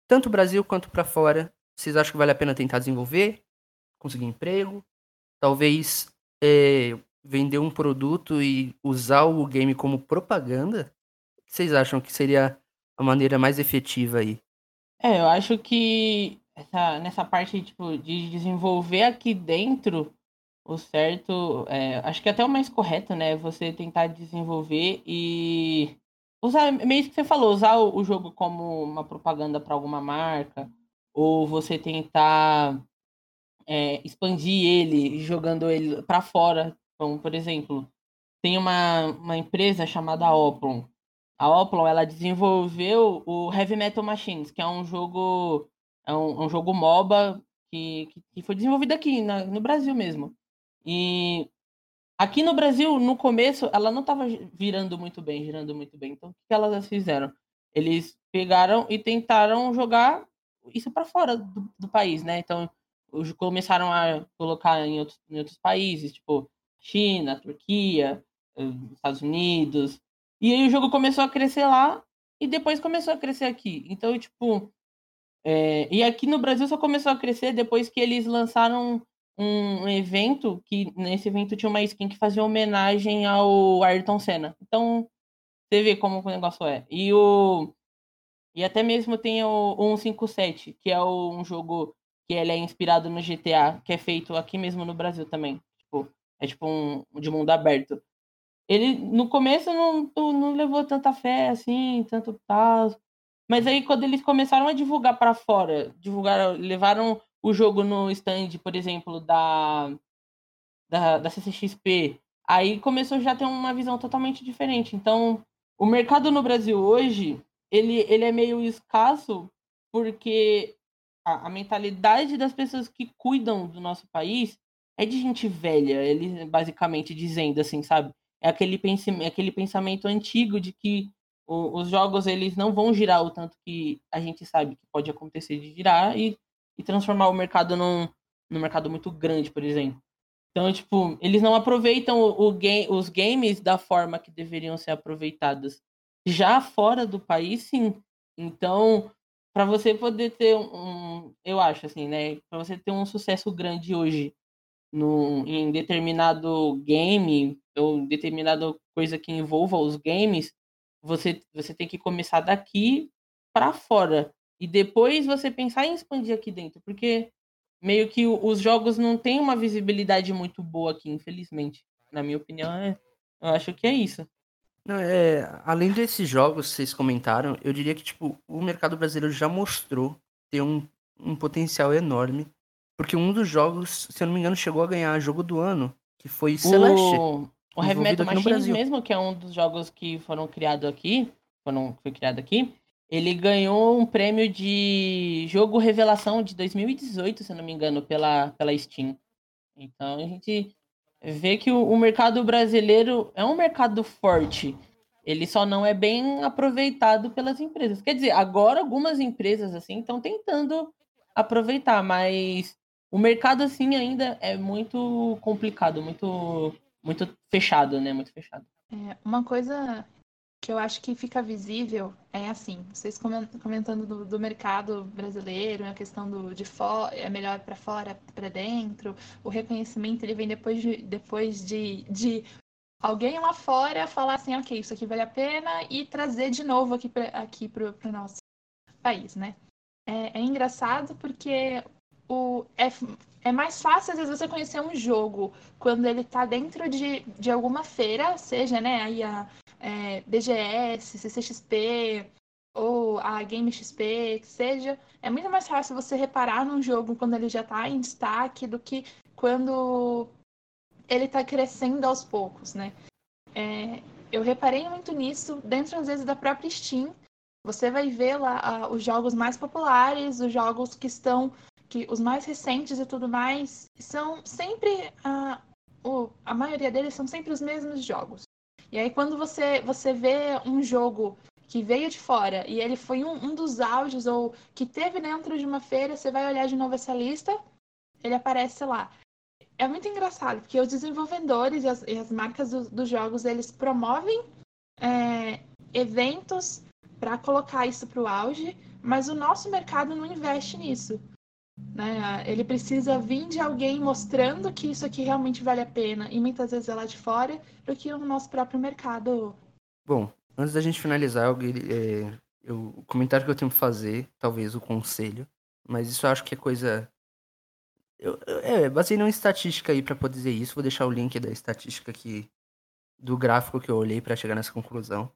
Tanto Brasil quanto para fora. Vocês acham que vale a pena tentar desenvolver, conseguir emprego, talvez é, vender um produto e usar o game como propaganda? O que vocês acham que seria a maneira mais efetiva aí? É, eu acho que essa, nessa parte tipo, de desenvolver aqui dentro, o certo, é, acho que até o mais correto, né? Você tentar desenvolver e usar, meio que você falou, usar o, o jogo como uma propaganda para alguma marca, ou você tentar é, expandir ele, jogando ele para fora. Então, por exemplo, tem uma, uma empresa chamada Oplon. A Oplon, ela desenvolveu o Heavy Metal Machines, que é um jogo é um, um jogo MOBA que, que, que, foi desenvolvido aqui na, no Brasil mesmo. E aqui no Brasil, no começo, ela não estava virando muito bem, girando muito bem. Então, o que elas fizeram? Eles pegaram e tentaram jogar isso para fora do, do, país, né? Então, começaram a colocar em outros, em outros países, tipo China, Turquia, eh, Estados Unidos. E aí o jogo começou a crescer lá e depois começou a crescer aqui. Então, tipo, é, e aqui no Brasil só começou a crescer depois que eles lançaram um, evento, que nesse evento tinha uma skin que fazia homenagem ao Ayrton Senna. Então, você vê como o negócio é. E o e até mesmo tem o 157, que é o, um jogo que ele é inspirado no GTA, que é feito aqui mesmo no Brasil também. Tipo, é tipo um de mundo aberto. Ele no começo não, não levou tanta fé assim, tanto tal. Mas aí quando eles começaram a divulgar para fora, divulgaram, levaram o jogo no stand, por exemplo, da, da, da CCXP, aí começou já a ter uma visão totalmente diferente. Então, o mercado no Brasil hoje, ele, ele é meio escasso porque a, a mentalidade das pessoas que cuidam do nosso país é de gente velha, ele basicamente dizendo assim, sabe? É aquele, pensamento, aquele pensamento antigo de que o, os jogos eles não vão girar o tanto que a gente sabe que pode acontecer de girar e, e transformar o mercado num, num mercado muito grande, por exemplo. Então, tipo, eles não aproveitam o, o os games da forma que deveriam ser aproveitados. Já fora do país, sim. Então, para você poder ter um, eu acho assim, né, para você ter um sucesso grande hoje no, em determinado game ou determinada coisa que envolva os games, você, você tem que começar daqui para fora. E depois você pensar em expandir aqui dentro. Porque meio que os jogos não têm uma visibilidade muito boa aqui, infelizmente. Na minha opinião, é, eu acho que é isso. Não, é, além desses jogos que vocês comentaram, eu diria que tipo, o mercado brasileiro já mostrou ter um, um potencial enorme. Porque um dos jogos, se eu não me engano, chegou a ganhar jogo do ano, que foi Celeste. O, o Heavy Metal Machines mesmo, que é um dos jogos que foram criados aqui, foram, foi criado aqui, ele ganhou um prêmio de jogo revelação de 2018, se não me engano, pela, pela Steam. Então a gente vê que o, o mercado brasileiro é um mercado forte. Ele só não é bem aproveitado pelas empresas. Quer dizer, agora algumas empresas assim estão tentando aproveitar, mas o mercado assim ainda é muito complicado, muito muito fechado, né? Muito fechado. É, uma coisa que eu acho que fica visível é assim, vocês comentando do, do mercado brasileiro, a questão do de fora, é melhor para fora, para dentro, o reconhecimento ele vem depois de, depois de, de alguém lá fora falar assim, ok, isso aqui vale a pena e trazer de novo aqui para aqui o nosso país, né? É, é engraçado porque o, é, é mais fácil, às vezes, você conhecer um jogo quando ele está dentro de, de alguma feira, seja né, aí a é, BGS, CCXP ou a Game XP, que seja. É muito mais fácil você reparar num jogo quando ele já está em destaque do que quando ele está crescendo aos poucos, né? É, eu reparei muito nisso dentro, às vezes, da própria Steam. Você vai ver lá uh, os jogos mais populares, os jogos que estão que os mais recentes e tudo mais são sempre a, a maioria deles são sempre os mesmos jogos. E aí quando você você vê um jogo que veio de fora e ele foi um, um dos auges ou que teve dentro de uma feira, você vai olhar de novo essa lista, ele aparece lá. É muito engraçado, porque os desenvolvedores e as, e as marcas do, dos jogos, eles promovem é, eventos para colocar isso para o auge, mas o nosso mercado não investe nisso. Né? Ele precisa vir de alguém mostrando que isso aqui realmente vale a pena, e muitas vezes é lá de fora, do que no nosso próprio mercado. Bom, antes da gente finalizar, eu, é, eu, o comentário que eu tenho que fazer, talvez o conselho, mas isso eu acho que é coisa. Eu, é, baseei numa estatística aí para poder dizer isso, vou deixar o link da estatística aqui, do gráfico que eu olhei para chegar nessa conclusão.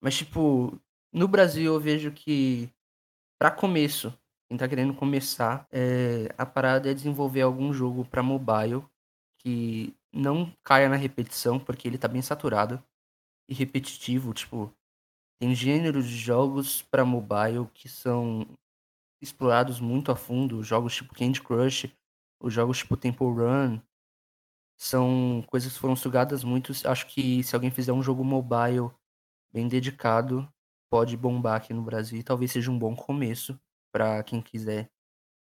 Mas, tipo, no Brasil eu vejo que, para começo, quem tá querendo começar, é, a parada é desenvolver algum jogo para mobile que não caia na repetição, porque ele tá bem saturado e repetitivo, tipo, tem gêneros de jogos para mobile que são explorados muito a fundo, jogos tipo Candy Crush, os jogos tipo Temple Run, são coisas que foram sugadas muito. Acho que se alguém fizer um jogo mobile bem dedicado, pode bombar aqui no Brasil e talvez seja um bom começo para quem quiser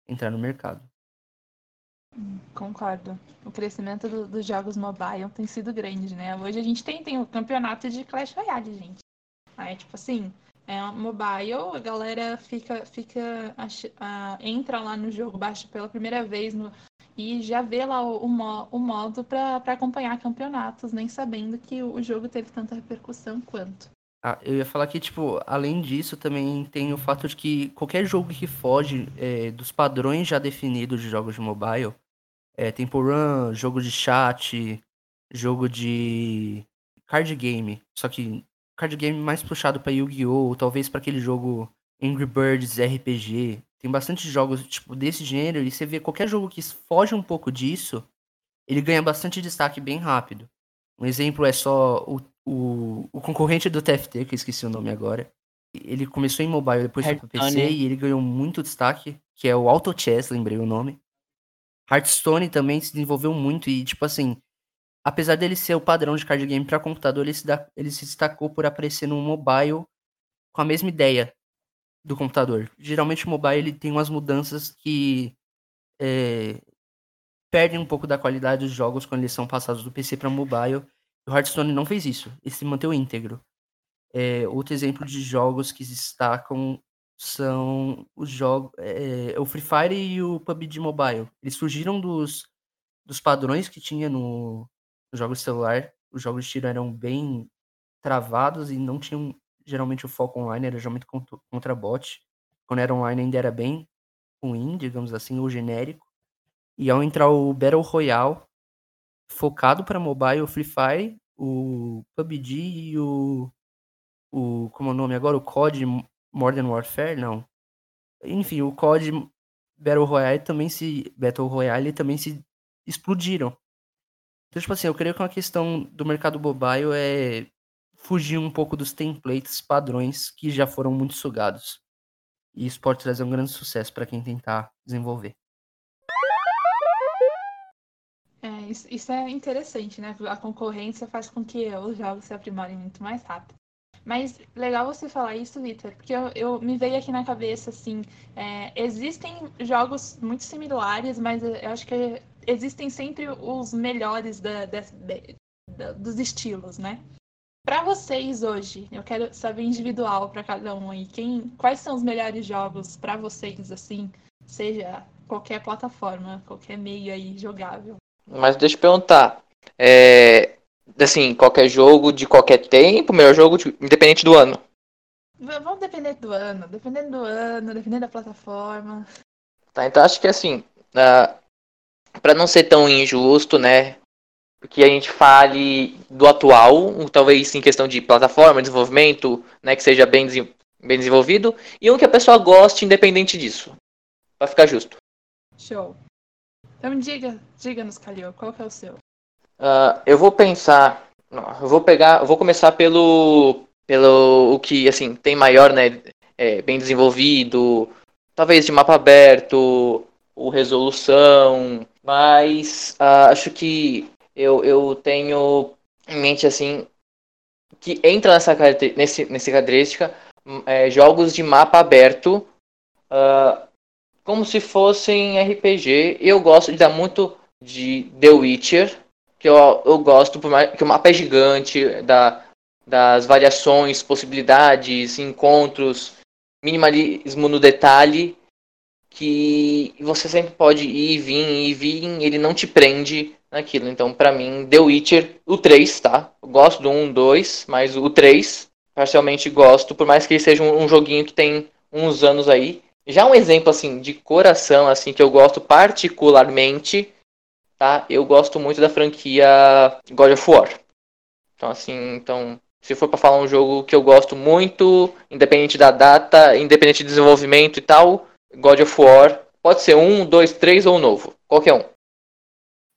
entrar no mercado. Concordo. O crescimento do, dos jogos mobile tem sido grande, né? Hoje a gente tem, tem o campeonato de Clash Royale, gente. Aí, tipo assim, é mobile, a galera fica, fica entra lá no jogo, baixa pela primeira vez no, e já vê lá o, o, o modo para acompanhar campeonatos, nem sabendo que o jogo teve tanta repercussão quanto. Ah, eu ia falar que, tipo, além disso, também tem o fato de que qualquer jogo que foge é, dos padrões já definidos de jogos de mobile, é, Temple Run, jogo de chat, jogo de card game, só que card game mais puxado para Yu-Gi-Oh!, talvez para aquele jogo Angry Birds RPG. Tem bastante jogos, tipo, desse gênero, e você vê qualquer jogo que foge um pouco disso, ele ganha bastante destaque bem rápido. Um exemplo é só o o, o concorrente do TFT, que eu esqueci o nome agora, ele começou em mobile, depois foi pro PC e ele ganhou muito destaque, que é o Auto Chess, lembrei o nome. Hearthstone também se desenvolveu muito e, tipo assim, apesar dele ser o padrão de card game para computador, ele se, dá, ele se destacou por aparecer no mobile com a mesma ideia do computador. Geralmente o mobile ele tem umas mudanças que é, perdem um pouco da qualidade dos jogos quando eles são passados do PC para mobile o Hearthstone não fez isso, ele se manteve íntegro. É, outro exemplo de jogos que se destacam são os jogos. É, o Free Fire e o PUBG Mobile. Eles surgiram dos, dos padrões que tinha no, no jogo celular. Os jogos de tiro eram bem travados e não tinham geralmente o foco online, era geralmente contra, contra bot. Quando era online ainda era bem ruim, digamos assim, ou genérico. E ao entrar o Battle Royale, focado para mobile, o Free Fire, o PUBG e o, o como é o nome agora, o COD Modern Warfare, não. Enfim, o COD Battle Royale também se Battle Royale também se explodiram. Então, tipo assim, eu creio que uma questão do mercado mobile é fugir um pouco dos templates padrões que já foram muito sugados. E isso pode trazer um grande sucesso para quem tentar desenvolver. Isso, é interessante, né? A concorrência faz com que os jogos se aprimorem muito mais rápido. Mas legal você falar isso, Vitor, porque eu, eu, me veio aqui na cabeça assim, é, existem jogos muito similares, mas eu acho que existem sempre os melhores da, da, da, dos estilos, né? Para vocês hoje, eu quero saber individual para cada um aí, quem, quais são os melhores jogos para vocês assim, seja qualquer plataforma, qualquer meio aí jogável. Mas deixa eu perguntar, é, assim, qualquer jogo de qualquer tempo, melhor jogo de, independente do ano. Vamos depender do ano, dependendo do ano, dependendo da plataforma. Tá, então acho que assim, uh, para não ser tão injusto, né, que a gente fale do atual, talvez em questão de plataforma, desenvolvimento, né, que seja bem, bem desenvolvido, e um que a pessoa goste independente disso, para ficar justo. Show. Então diga, diga-nos, Calil, qual que é o seu? Uh, eu vou pensar, eu vou pegar, eu vou começar pelo, pelo o que assim tem maior, né, é, bem desenvolvido, talvez de mapa aberto, ou resolução, mas uh, acho que eu, eu tenho em mente assim que entra nessa nesse, nessa característica é, jogos de mapa aberto uh, como se fossem RPG. Eu gosto de dar muito de The Witcher, que eu, eu gosto, que o mapa é gigante, da, das variações, possibilidades, encontros, minimalismo no detalhe que você sempre pode ir e vir, ir e vir, ele não te prende naquilo. Então, para mim, The Witcher, o 3, tá? Eu gosto do 1, 2, mas o 3, parcialmente gosto, por mais que ele seja um, um joguinho que tem uns anos aí. Já um exemplo, assim, de coração, assim, que eu gosto particularmente, tá? Eu gosto muito da franquia God of War. Então, assim, então, se for para falar um jogo que eu gosto muito, independente da data, independente de desenvolvimento e tal, God of War. Pode ser um, dois, três ou um novo. Qualquer um.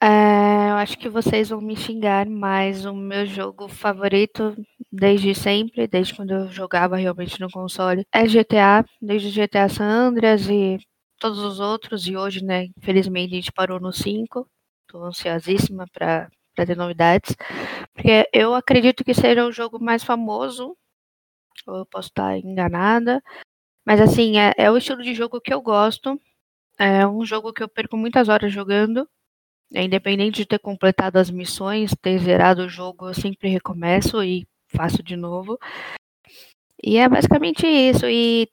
É, acho que vocês vão me xingar, mas o meu jogo favorito desde sempre, desde quando eu jogava realmente no console, é GTA, desde GTA San Andreas e todos os outros, e hoje, né, infelizmente a gente parou no 5. Tô ansiosíssima para ter novidades, porque eu acredito que seja o jogo mais famoso, ou eu posso estar enganada, mas assim, é, é o estilo de jogo que eu gosto. É um jogo que eu perco muitas horas jogando. É, independente de ter completado as missões, ter zerado o jogo, eu sempre recomeço e faço de novo. E é basicamente isso. E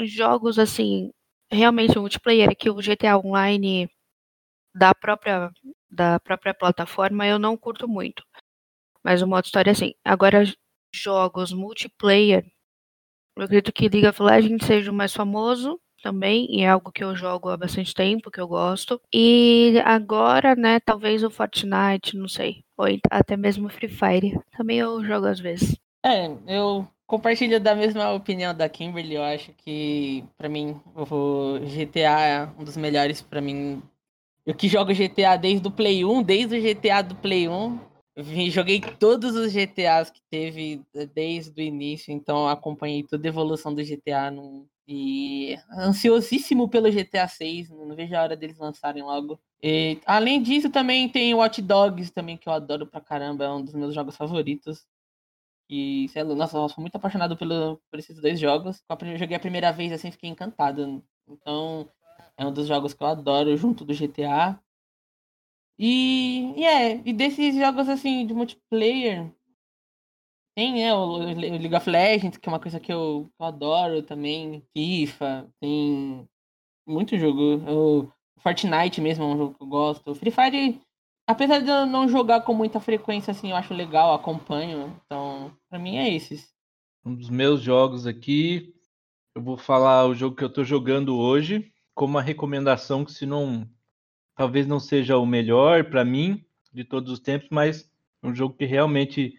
jogos assim, realmente multiplayer, que o GTA Online da própria da própria plataforma eu não curto muito. Mas o modo história assim. Agora jogos multiplayer eu acredito que League of Legends seja o mais famoso também, e é algo que eu jogo há bastante tempo, que eu gosto. E agora, né, talvez o Fortnite, não sei. Ou até mesmo Free Fire. Também eu jogo às vezes. É, eu compartilho da mesma opinião da Kimberly. Eu acho que, para mim, o GTA é um dos melhores para mim. Eu que jogo GTA desde o Play 1, desde o GTA do Play 1, Joguei todos os GTAs que teve eh, desde o início, então acompanhei toda a evolução do GTA no... e ansiosíssimo pelo GTA 6, não vejo a hora deles lançarem logo. E, além disso, também tem Watch Dogs também que eu adoro pra caramba, é um dos meus jogos favoritos. E, sei lá, nossa, eu sou muito apaixonado pelo, por esses dois jogos. Eu joguei a primeira vez assim, fiquei encantado. Então, é um dos jogos que eu adoro junto do GTA. E, e é, e desses jogos assim de multiplayer, tem né, o League of Legends, que é uma coisa que eu, eu adoro também, FIFA, tem muito jogo. O Fortnite mesmo é um jogo que eu gosto. Free Fire, apesar de eu não jogar com muita frequência, assim, eu acho legal, acompanho. Então, pra mim é esses. Um dos meus jogos aqui, eu vou falar o jogo que eu tô jogando hoje, como uma recomendação que se não. Talvez não seja o melhor para mim de todos os tempos, mas um jogo que realmente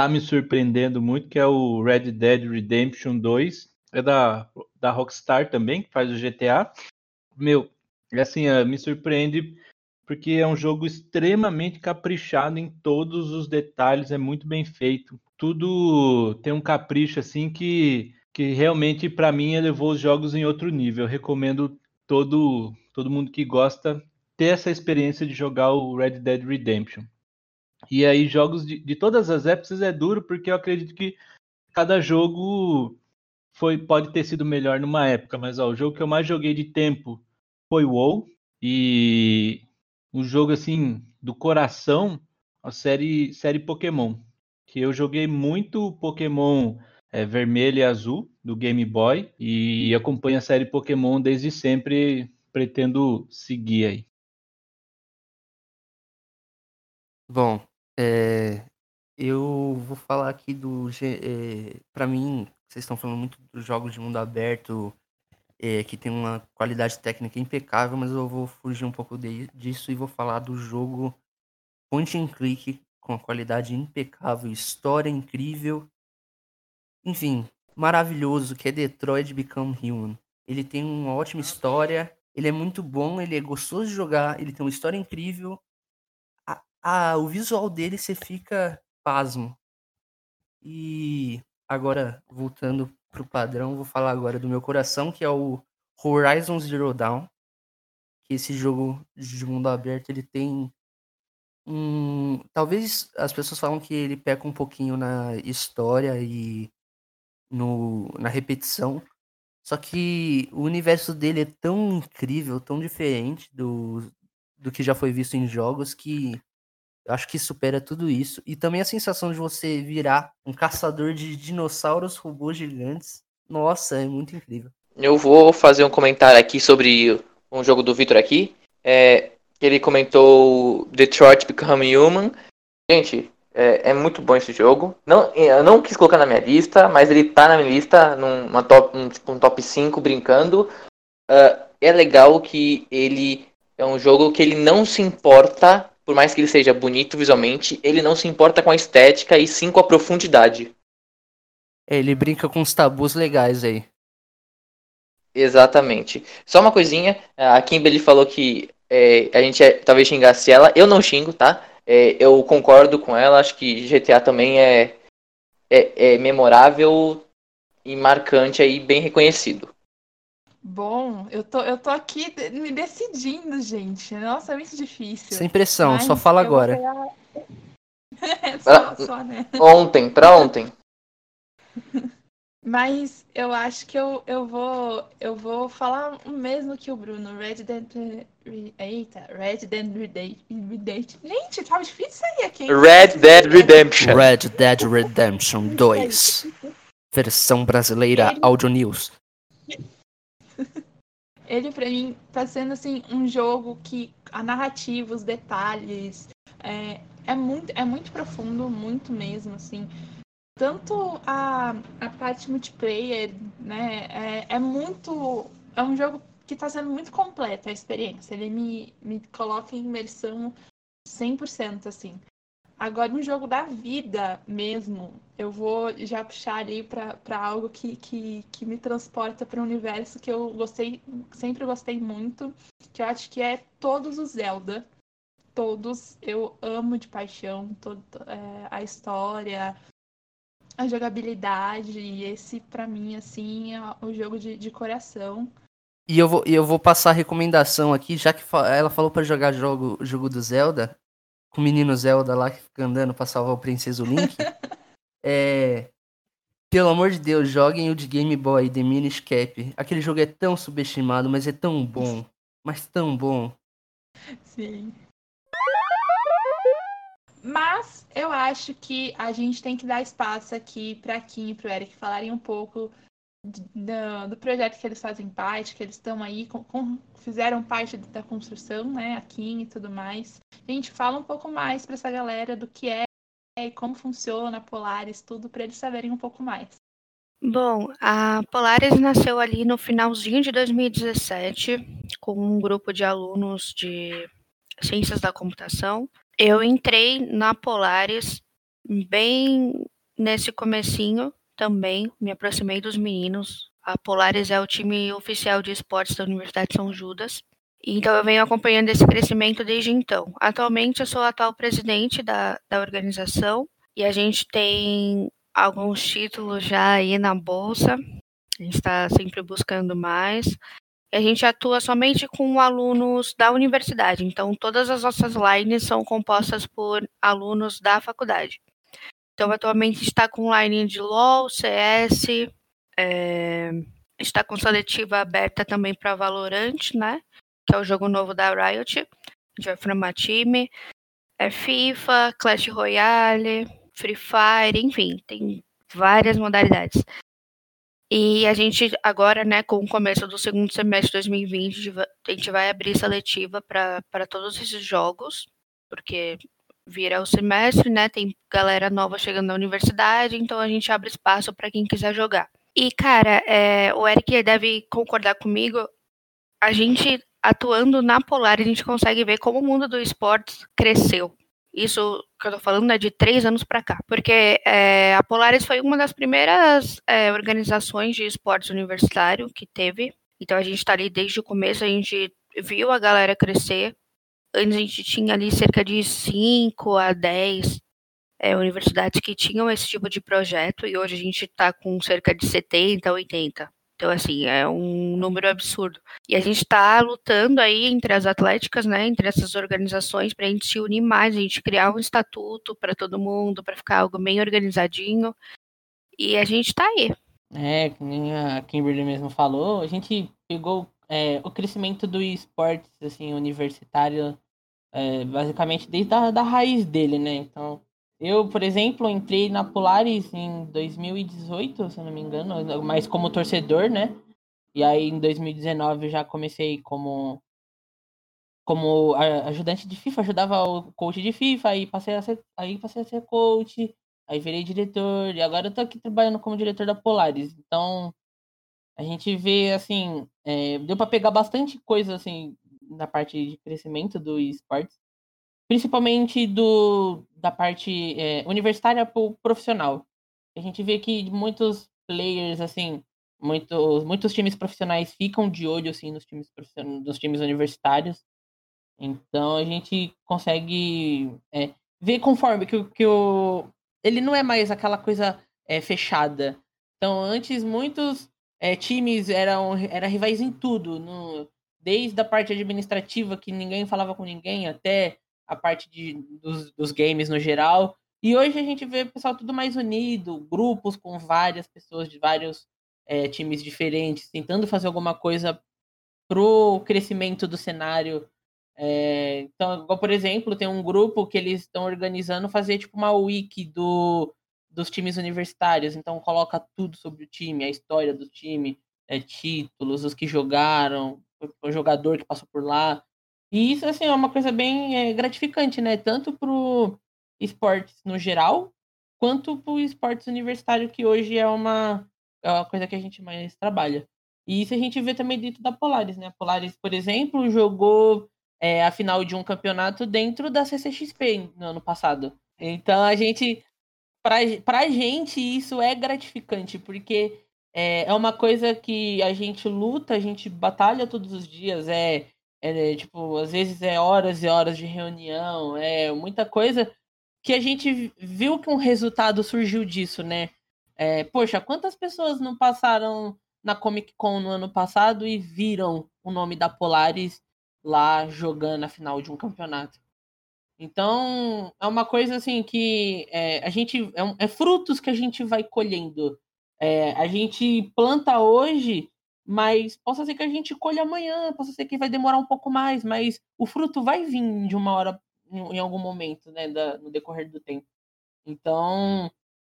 tá me surpreendendo muito, que é o Red Dead Redemption 2. É da, da Rockstar também, que faz o GTA. Meu, assim, uh, me surpreende porque é um jogo extremamente caprichado em todos os detalhes, é muito bem feito. Tudo tem um capricho assim que, que realmente para mim elevou os jogos em outro nível. Eu recomendo todo todo mundo que gosta ter essa experiência de jogar o Red Dead Redemption. E aí jogos de, de todas as épocas é duro porque eu acredito que cada jogo foi pode ter sido melhor numa época, mas ó, o jogo que eu mais joguei de tempo foi o WoW e um jogo assim do coração, a série série Pokémon, que eu joguei muito Pokémon é, vermelho e azul do Game Boy e acompanho a série Pokémon desde sempre, pretendo seguir aí. Bom, é, eu vou falar aqui do. É, para mim, vocês estão falando muito dos jogos de mundo aberto, é, que tem uma qualidade técnica impecável, mas eu vou fugir um pouco de, disso e vou falar do jogo point and click com a qualidade impecável, história incrível, enfim, maravilhoso, que é Detroit Become Human. Ele tem uma ótima história, ele é muito bom, ele é gostoso de jogar, ele tem uma história incrível. A, a, o visual dele você fica pasmo. E agora, voltando pro padrão, vou falar agora do meu coração, que é o Horizon Zero Dawn. Que esse jogo de mundo aberto, ele tem um... Talvez as pessoas falam que ele peca um pouquinho na história e no, na repetição. Só que o universo dele é tão incrível, tão diferente do, do que já foi visto em jogos que acho que supera tudo isso. E também a sensação de você virar um caçador de dinossauros robôs gigantes. Nossa, é muito incrível. Eu vou fazer um comentário aqui sobre um jogo do Victor aqui. É, ele comentou Detroit Become Human. Gente, é, é, muito bom esse jogo. Não, eu não quis colocar na minha lista, mas ele tá na minha lista, numa top, um, tipo, um top 5 brincando. Uh, é legal que ele é um jogo que ele não se importa por mais que ele seja bonito visualmente, ele não se importa com a estética e sim com a profundidade. É, ele brinca com os tabus legais aí. Exatamente. Só uma coisinha, a Kimberly falou que é, a gente é, talvez xingasse ela. Eu não xingo, tá? É, eu concordo com ela, acho que GTA também é, é, é memorável e marcante aí, bem reconhecido. Bom, eu tô, eu tô aqui me decidindo, gente. Nossa, é muito difícil. Sem pressão, Mas só fala agora. é, só, só, né? Ontem, pra ontem. Mas eu acho que eu, eu vou eu vou falar o mesmo que o Bruno. Red Dead Eita, Red Dead Redemption. Gente, tava difícil aí aqui. Red Dead Redemption. Red Dead Redemption 2. Versão brasileira Audio News. Ele, pra mim, tá sendo, assim, um jogo que a narrativa, os detalhes, é, é, muito, é muito profundo, muito mesmo, assim. Tanto a, a parte multiplayer, né, é, é muito... É um jogo que tá sendo muito completo a experiência. Ele me, me coloca em imersão 100%, assim. Agora, um jogo da vida mesmo, eu vou já puxar ali para algo que, que, que me transporta para um universo que eu gostei, sempre gostei muito, que eu acho que é todos os Zelda. Todos eu amo de paixão, todo, é, a história, a jogabilidade, e esse para mim, assim, é o jogo de, de coração. E eu vou, eu vou passar a recomendação aqui, já que ela falou para jogar jogo, jogo do Zelda, com o menino Zelda lá que fica andando pra salvar o Princeso Link. é. Pelo amor de Deus, joguem o de Game Boy, The Minish Cap. Aquele jogo é tão subestimado, mas é tão bom. Mas tão bom. Sim. Mas eu acho que a gente tem que dar espaço aqui para Kim e pro Eric falarem um pouco do, do, projeto que eles fazem parte, que eles estão aí, com, com, fizeram parte da construção, né, aqui e tudo mais. Gente, fala um pouco mais para essa galera do que é e como funciona a Polaris, tudo, para eles saberem um pouco mais. Bom, a Polaris nasceu ali no finalzinho de 2017, com um grupo de alunos de ciências da computação. Eu entrei na Polaris bem nesse comecinho também, me aproximei dos meninos. A Polaris é o time oficial de esportes da Universidade de São Judas. Então eu venho acompanhando esse crescimento desde então. Atualmente eu sou a atual presidente da, da organização e a gente tem alguns títulos já aí na bolsa. A gente está sempre buscando mais. A gente atua somente com alunos da universidade. Então todas as nossas lines são compostas por alunos da faculdade. Então, atualmente está com line de LoL, CS, é, está com seletiva aberta também para Valorant, né? Que é o jogo novo da Riot. A gente vai formar time. É FIFA, Clash Royale, Free Fire, enfim, tem várias modalidades. E a gente agora, né, com o começo do segundo semestre de 2020, a gente vai abrir seletiva para todos esses jogos, porque vira o semestre, né? Tem galera nova chegando na universidade, então a gente abre espaço para quem quiser jogar. E, cara, é, o Eric deve concordar comigo. A gente atuando na Polar, a gente consegue ver como o mundo do esportes cresceu. Isso que eu tô falando é de três anos para cá. Porque é, a Polaris foi uma das primeiras é, organizações de esportes universitário que teve. Então a gente está ali desde o começo, a gente viu a galera crescer. Antes a gente tinha ali cerca de 5 a 10 é, universidades que tinham esse tipo de projeto e hoje a gente está com cerca de 70, 80. Então, assim, é um número absurdo. E a gente está lutando aí entre as atléticas, né, entre essas organizações, para a gente se unir mais, a gente criar um estatuto para todo mundo, para ficar algo bem organizadinho. E a gente está aí. É, como a Kimberly mesmo falou, a gente pegou é, o crescimento do esportes assim, universitário, é, basicamente desde a da raiz dele, né? Então, eu, por exemplo, entrei na Polaris em 2018, se não me engano, mas como torcedor, né? E aí em 2019 eu já comecei como como ajudante de FIFA, ajudava o coach de FIFA, aí passei a ser, aí passei a ser coach, aí virei diretor, e agora eu tô aqui trabalhando como diretor da Polaris. Então, a gente vê, assim, é, deu para pegar bastante coisa, assim, na parte de crescimento do esportes, principalmente do, da parte é, universitária pro profissional. A gente vê que muitos players, assim, muitos, muitos times profissionais ficam de olho, assim, nos times, nos times universitários. Então, a gente consegue é, ver conforme que, que o... Ele não é mais aquela coisa é, fechada. Então, antes, muitos é, times eram, eram rivais em tudo, no, desde a parte administrativa, que ninguém falava com ninguém, até a parte de, dos, dos games no geral. E hoje a gente vê o pessoal tudo mais unido, grupos com várias pessoas de vários é, times diferentes, tentando fazer alguma coisa pro crescimento do cenário. É, então, por exemplo, tem um grupo que eles estão organizando fazer tipo uma wiki do, dos times universitários, então coloca tudo sobre o time, a história do time, é, títulos, os que jogaram, o jogador que passou por lá. E isso assim, é uma coisa bem é, gratificante, né? Tanto pro esportes no geral, quanto pro esportes universitário, que hoje é uma, é uma coisa que a gente mais trabalha. E isso a gente vê também dentro da Polaris, né? A Polaris, por exemplo, jogou é, a final de um campeonato dentro da CCXP no ano passado. Então a gente pra, pra gente isso é gratificante, porque é, é uma coisa que a gente luta, a gente batalha todos os dias, é, é tipo, às vezes é horas e horas de reunião, é muita coisa que a gente viu que um resultado surgiu disso, né? É, poxa, quantas pessoas não passaram na Comic Con no ano passado e viram o nome da Polaris lá jogando a final de um campeonato? Então, é uma coisa assim que é, a gente. É, é, frutos que a gente vai colhendo. É, a gente planta hoje, mas possa ser que a gente colha amanhã, possa ser que vai demorar um pouco mais, mas o fruto vai vir de uma hora em, em algum momento, né, da, no decorrer do tempo. Então,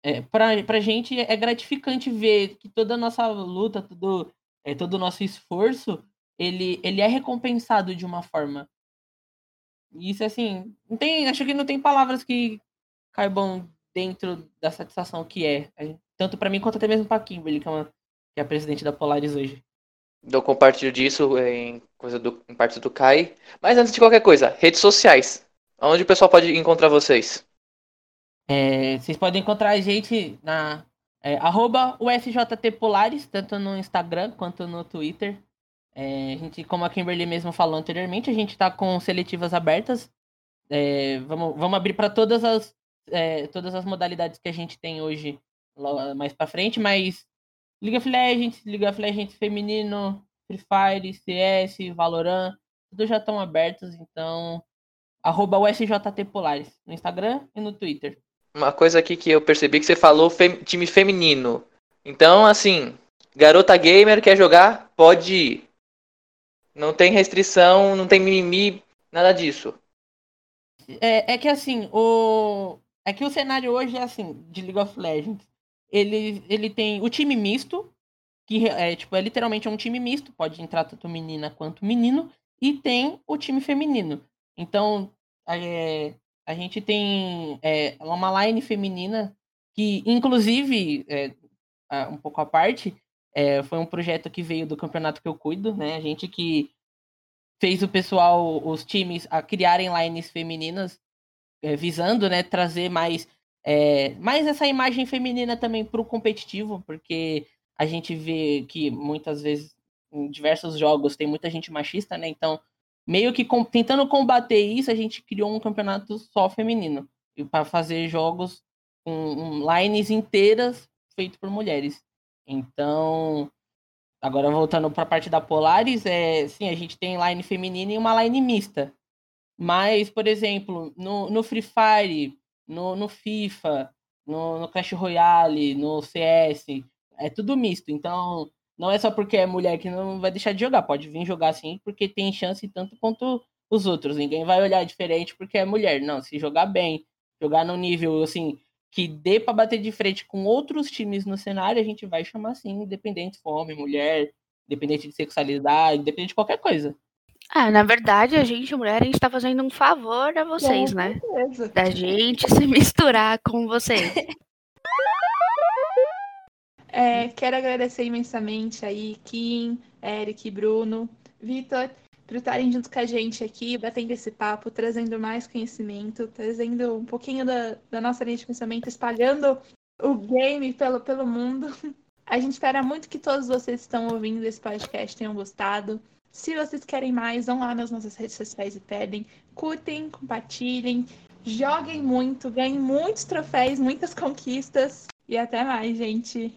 é, pra, pra gente é gratificante ver que toda a nossa luta, todo, é, todo o nosso esforço, ele, ele é recompensado de uma forma. Isso, assim, não tem, acho que não tem palavras que caibam dentro da satisfação que é. é tanto para mim quanto até mesmo pra Kimberly, que é, uma, que é a presidente da Polaris hoje. Eu compartilho disso em, coisa do, em partes do Kai. Mas antes de qualquer coisa, redes sociais. Onde o pessoal pode encontrar vocês? É, vocês podem encontrar a gente na é, USJTPolares, tanto no Instagram quanto no Twitter. É, a gente, como a Kimberly mesmo falou anteriormente, a gente está com seletivas abertas. É, vamos, vamos abrir para todas as, é, todas as modalidades que a gente tem hoje mais para frente, mas League of Legends, League of Legends feminino, Free Fire, CS, Valorant, tudo já estão abertos, então arroba USJT Polares no Instagram e no Twitter. Uma coisa aqui que eu percebi que você falou fem time feminino. Então, assim, garota gamer quer jogar, pode ir. Não tem restrição, não tem mimimi, nada disso. É, é que assim, o. É que o cenário hoje é assim, de League of Legends. Ele, ele tem o time misto, que é, tipo, é literalmente um time misto, pode entrar tanto menina quanto menino, e tem o time feminino. Então, é, a gente tem é, uma line feminina que, inclusive, é, um pouco à parte, é, foi um projeto que veio do campeonato que eu cuido, né? A gente que fez o pessoal, os times, a criarem lines femininas, é, visando, né, trazer mais, é, mais essa imagem feminina também para o competitivo, porque a gente vê que muitas vezes em diversos jogos tem muita gente machista, né? Então, meio que com, tentando combater isso, a gente criou um campeonato só feminino para fazer jogos com um, lines inteiras feitos por mulheres. Então, agora voltando para a parte da Polaris, é, sim, a gente tem line feminina e uma line mista. Mas, por exemplo, no, no Free Fire, no, no FIFA, no, no Clash Royale, no CS, é tudo misto. Então, não é só porque é mulher que não vai deixar de jogar. Pode vir jogar sim, porque tem chance tanto quanto os outros. Ninguém vai olhar diferente porque é mulher. Não, se jogar bem, jogar no nível assim, que dê para bater de frente com outros times no cenário, a gente vai chamar assim, independente se for homem, mulher, independente de sexualidade, independente de qualquer coisa. Ah, na verdade, a gente, mulher, a gente tá fazendo um favor a vocês, né? Da gente se misturar com vocês. É, quero agradecer imensamente aí, Kim, Eric, Bruno, Vitor, por estarem junto com a gente aqui, batendo esse papo, trazendo mais conhecimento, trazendo um pouquinho da, da nossa linha de pensamento, espalhando o game pelo, pelo mundo. A gente espera muito que todos vocês que estão ouvindo esse podcast tenham gostado. Se vocês querem mais, vão lá nas nossas redes sociais e pedem. Curtem, compartilhem, joguem muito, ganhem muitos troféus, muitas conquistas. E até mais, gente.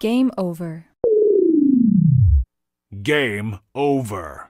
Game over. Game over.